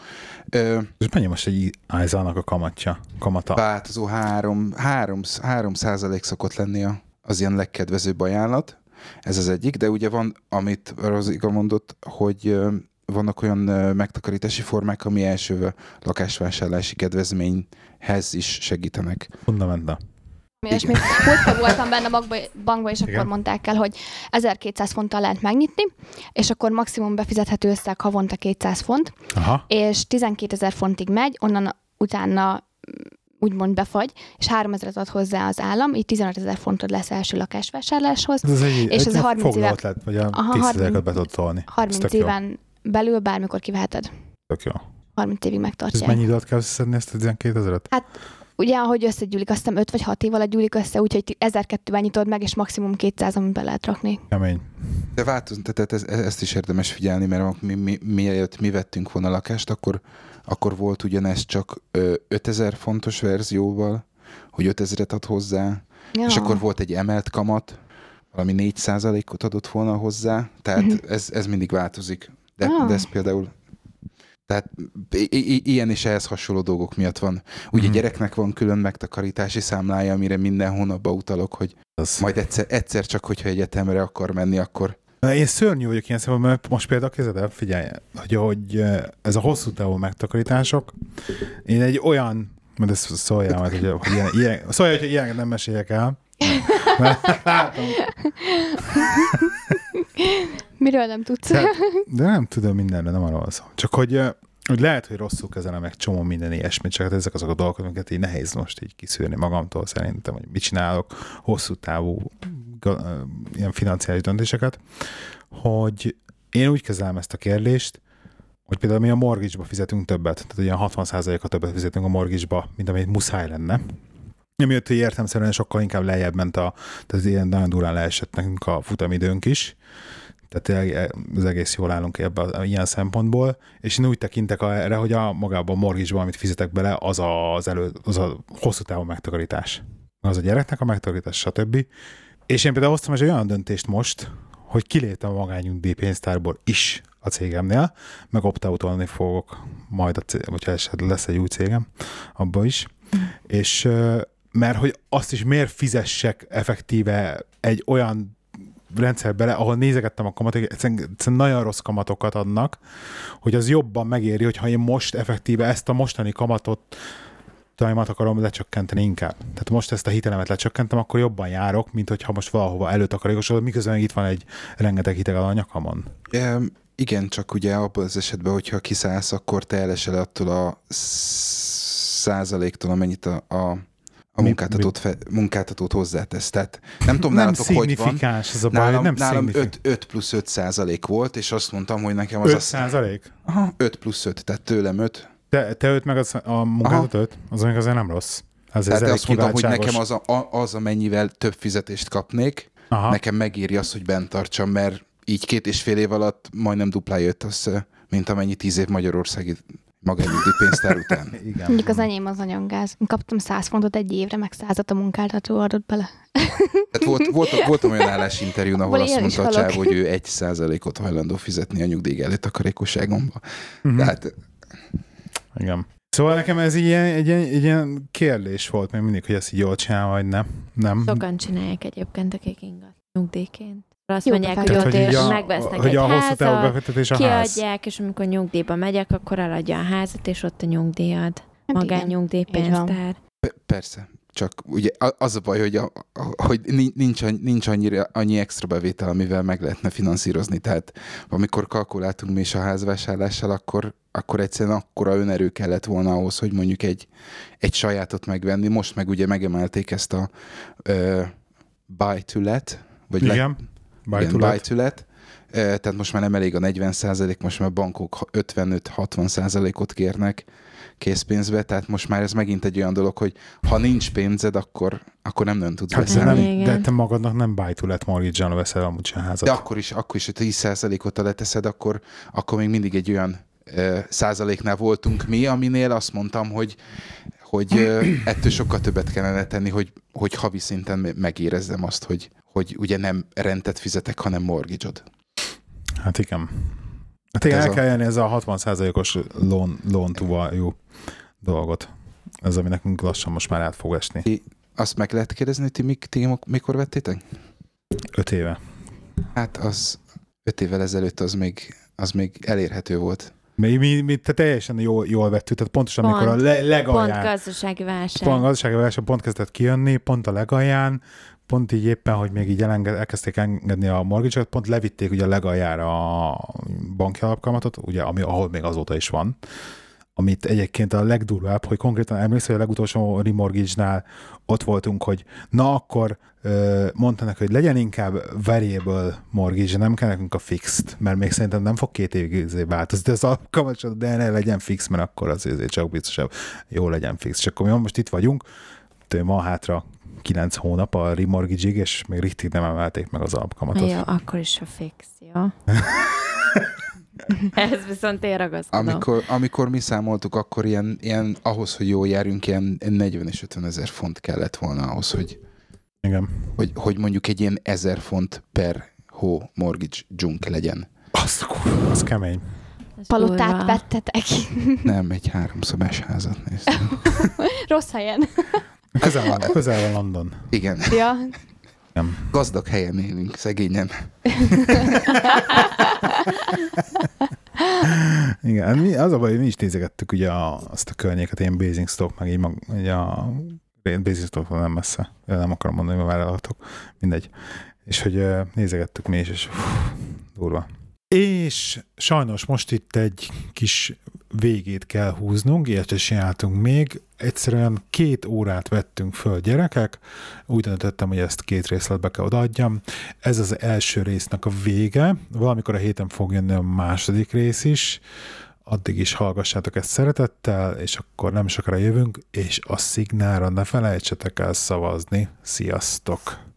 Ö, És mennyi most egy ISA-nak a kamatja? Kamata? változó 3, 3, 3 százalék szokott lenni az ilyen legkedvezőbb ajánlat. Ez az egyik, de ugye van, amit Rozika mondott, hogy vannak olyan megtakarítási formák, ami első lakásvásárlási kedvezményhez is segítenek. Fundamenta. Ilyesmi. Múltkor voltam benne a bankba, bankba, és akkor Igen. mondták el, hogy 1200 fonttal lehet megnyitni, és akkor maximum befizethető összeg havonta 200 font, Aha. és 12 ezer fontig megy, onnan utána mm, úgymond befagy, és 3000 ad hozzá az állam, így 15 ezer fontod lesz első lakásvásárláshoz. Ez egy, És ez egy 30 éve- foglalt lett, vagy a Aha, 10 30 ezereket be tudod tolni. Ez 30 tök jó. éven belül bármikor kiveheted. Tök jó. 30 évig Ez megtartják. mennyi időt kell összeszedni ezt a 12 ezeret? Ugye, ahogy összegyűlik, azt hiszem 5 vagy 6 év alatt gyűlik össze, úgyhogy 1002-ben nyitod meg, és maximum 200, amit be lehet rakni. Kemény. De változ, tehát ez, ezt is érdemes figyelni, mert mi, mi, mielőtt mi vettünk volna lakást, akkor, akkor volt ugyanez csak ö, 5000 fontos verzióval, hogy 5000-et ad hozzá, Ja. És akkor volt egy emelt kamat, valami 4%-ot adott volna hozzá, tehát Mhm. ez, ez mindig változik. De, Ah. de ez például tehát i- i- ilyen és ehhez hasonló dolgok miatt van. Ugye Mhm. gyereknek van külön megtakarítási számlája, amire minden hónapban utalok, hogy Az. majd egyszer, egyszer csak, hogyha egyetemre akar menni, akkor Én szörnyű vagyok ilyen szemben, mert most például kézed el, figyelj, hogy, hogy ez a hosszú távú megtakarítások, én egy olyan, mert ezt szóljál majd, hogy, hogy ilyen, ilyen, szóljál, hogy ilyeneket nem meséljek el, [laughs] mert látom, [laughs] Miről nem tudsz? Tehát- de nem tudom mindenre, nem arról szó. Csak hogy, hogy lehet, hogy rosszul kezelem meg csomó minden ilyesmit, csak hát ezek azok a dolgok, amiket így nehéz most így kiszűrni magamtól szerintem, hogy mit csinálok hosszú távú ilyen financiális döntéseket, hogy én úgy kezelem ezt a kérdést, hogy például mi a mortgage-ba fizetünk többet, tehát ilyen 60%-a többet fizetünk a mortgage-ba, mint amit muszáj lenne. Amiatt, hogy értemszerűen sokkal inkább lejjebb ment a, tehát ilyen nagyon durán leesett nekünk a futamidőnk is, tehát tényleg az egész jól állunk ebben ilyen szempontból, és én úgy tekintek erre, hogy a magában a mortgage amit fizetek bele, az a, az, elő, az a hosszú távú megtakarítás. Az a gyereknek a megtakarítás, stb. És én például hoztam egy olyan döntést most, hogy kiléptem a magányugdíjpénztárból is a cégemnél, meg opt fogok majd, a cég, hogyha esetleg lesz egy új cégem, abba is. És ö, mert hogy azt is miért fizessek effektíve egy olyan rendszer bele, ahol nézegettem a kamatok, egyszerűen, egyszerűen nagyon rossz kamatokat adnak, hogy az jobban megéri, hogyha én most effektíve ezt a mostani kamatot talajmat akarom lecsökkenteni inkább. Tehát most ezt a hitelemet lecsökkentem, akkor jobban járok, mint hogyha most valahova előtakarékosodok, miközben itt van egy rengeteg hitel a nyakamon. Em, igen, csak ugye abban az esetben, hogyha kiszállsz, akkor te elesel attól a százaléktól, amennyit a, a, a Mi- munkáltatót, fe, munkáltatót hozzátesz. Tehát nem tudom, nem nálatok hogy van. ez a baj, Nálam, nem nálam szignifikáns. 5, 5 plusz 5 százalék volt, és azt mondtam, hogy nekem az 5 a... százalék? Aha, 5 plusz 5, tehát tőlem 5. Te, te öt meg az, a munkáltató öt? Az még azért nem rossz. Ez Tehát elég azt mondtam, hogy nekem az, a, a- az, amennyivel több fizetést kapnék, Aha. nekem megéri azt, hogy bent tartsam, mert így két és fél év alatt majdnem duplája jött az, mint amennyi tíz év Magyarországi magányugdíj pénztár után. [laughs] Igen. Mondjuk az enyém az nagyon gáz. Én kaptam 100 fontot egy évre, meg 100 a munkáltató adott bele. Tehát volt, volt, voltam olyan állásinterjún, ahol Abból azt mondta a csáv, hogy ő egy százalékot hajlandó fizetni a nyugdíj előtakarékosságomba. Mhm. Tehát Igen. Szóval nekem ez így ilyen, egy, ilyen, egy ilyen kérdés volt még mindig, hogy ezt így jól csinál, vagy nem. Nem. Sokan csinálják egyébként, akik ingat nyugdíjként. Azt Jó mondják, hogy ott a, megvesznek hogy egy a hosszú távú házat, befektetés a ház. kiadják, és amikor nyugdíjba megyek, akkor eladja a házat, és ott a nyugdíjad. Hát. Magánnyugdíjpénztár. Pe- Persze. Csak ugye az a baj, hogy, a, a- hogy ni- nincs, annyi- nincs annyira, annyi extra bevétel, amivel meg lehetne finanszírozni. Tehát amikor kalkuláltunk mi is a házvásárlással, akkor, akkor egyszerűen akkora önerő kellett volna ahhoz, hogy mondjuk egy, egy sajátot megvenni. Most meg ugye megemelték ezt a uh, buy to let, vagy le- Igen. Buy igen, to buy let. to let. Ö, Tehát most már nem elég a 40% most már bankok 55-60 százalékot kérnek készpénzbe, tehát most már ez megint egy olyan dolog, hogy ha nincs pénzed, akkor, akkor nem nagyon tudsz Hát beszállni. nem, de te magadnak nem buy to let mortgage-en veszel amúgy sem házat. De akkor is, akkor is, hogy 10 százalékot leteszed, akkor, akkor még mindig egy olyan ö, százaléknál voltunk mi, aminél azt mondtam, hogy hogy ö, ettől sokkal többet kellene tenni, hogy, hogy havi szinten me- megérezzem azt, hogy, hogy ugye nem rentet fizetek, hanem mortgage-od. Hát igen. Hát igen, Ez el a- kell jönni ez a 60%-os loan, loan to value dolgot. Ez, ami nekünk lassan most már át fog esni. Azt meg lehet kérdezni, hogy ti, mik, ti mikor vettétek? Öt éve. Hát az öt évvel ezelőtt az még, az még elérhető volt. Mi, mi, mi te teljesen jól, jól vettük, tehát pontosan Pont. amikor a le, Pont legalján, gazdasági válság. pont gazdasági verseny pont kezdett kijönni, pont a legalján, pont így éppen, hogy még így elenged, elkezdték engedni a mortgage pont levitték ugye a legaljára a banki alapkamatot, ugye, ami, ahol még azóta is van, amit egyébként a legdurvább, hogy konkrétan emlékszel, hogy a legutolsó remortgage-nál ott voltunk, hogy na akkor mondta hogy legyen inkább variable mortgage, nem kell nekünk a fixed, mert még szerintem nem fog két évig izé változni, de az alkalmat, de ne legyen fix, mert akkor az azért csak biztosabb, jó legyen fix. És akkor mi most itt vagyunk, tőle ma hátra kilenc hónap a remortgage és még richtig nem emelték meg az alapkamatot. Jó, akkor is a fix, jó? [laughs] Ez viszont én ragaszkodom. Amikor, amikor mi számoltuk, akkor ilyen, ilyen, ahhoz, hogy jól járjunk, ilyen 40 és 50 ezer font kellett volna ahhoz, hogy, Igen. hogy, hogy mondjuk egy ilyen 1000 font per hó mortgage junk legyen. Azt a kurva, az kemény. Ez Palotát durva. vettetek. Nem, egy háromszobás házat néztem. [laughs] Rossz helyen. [laughs] Közel van, közel van London. Igen, Ja. gazdag helyen élünk, szegényen. [laughs] Igen, mi, az a baj, hogy mi is nézegettük ugye a, azt a környéket, ilyen Basingstoke, meg így mag, ugye a Basingstoke nem messze, nem akarom mondani, mert már eladtok, mindegy. És hogy nézegettük mi is, és uff, durva. És sajnos most itt egy kis végét kell húznunk, ilyet is csináltunk még. Egyszerűen két órát vettünk föl gyerekek, úgy döntöttem, hogy ezt két részletbe kell odaadjam. Ez az első résznek a vége, valamikor a héten fog jönni a második rész is, addig is hallgassátok ezt szeretettel, és akkor nem sokára jövünk, és a szignára ne felejtsetek el szavazni. Sziasztok!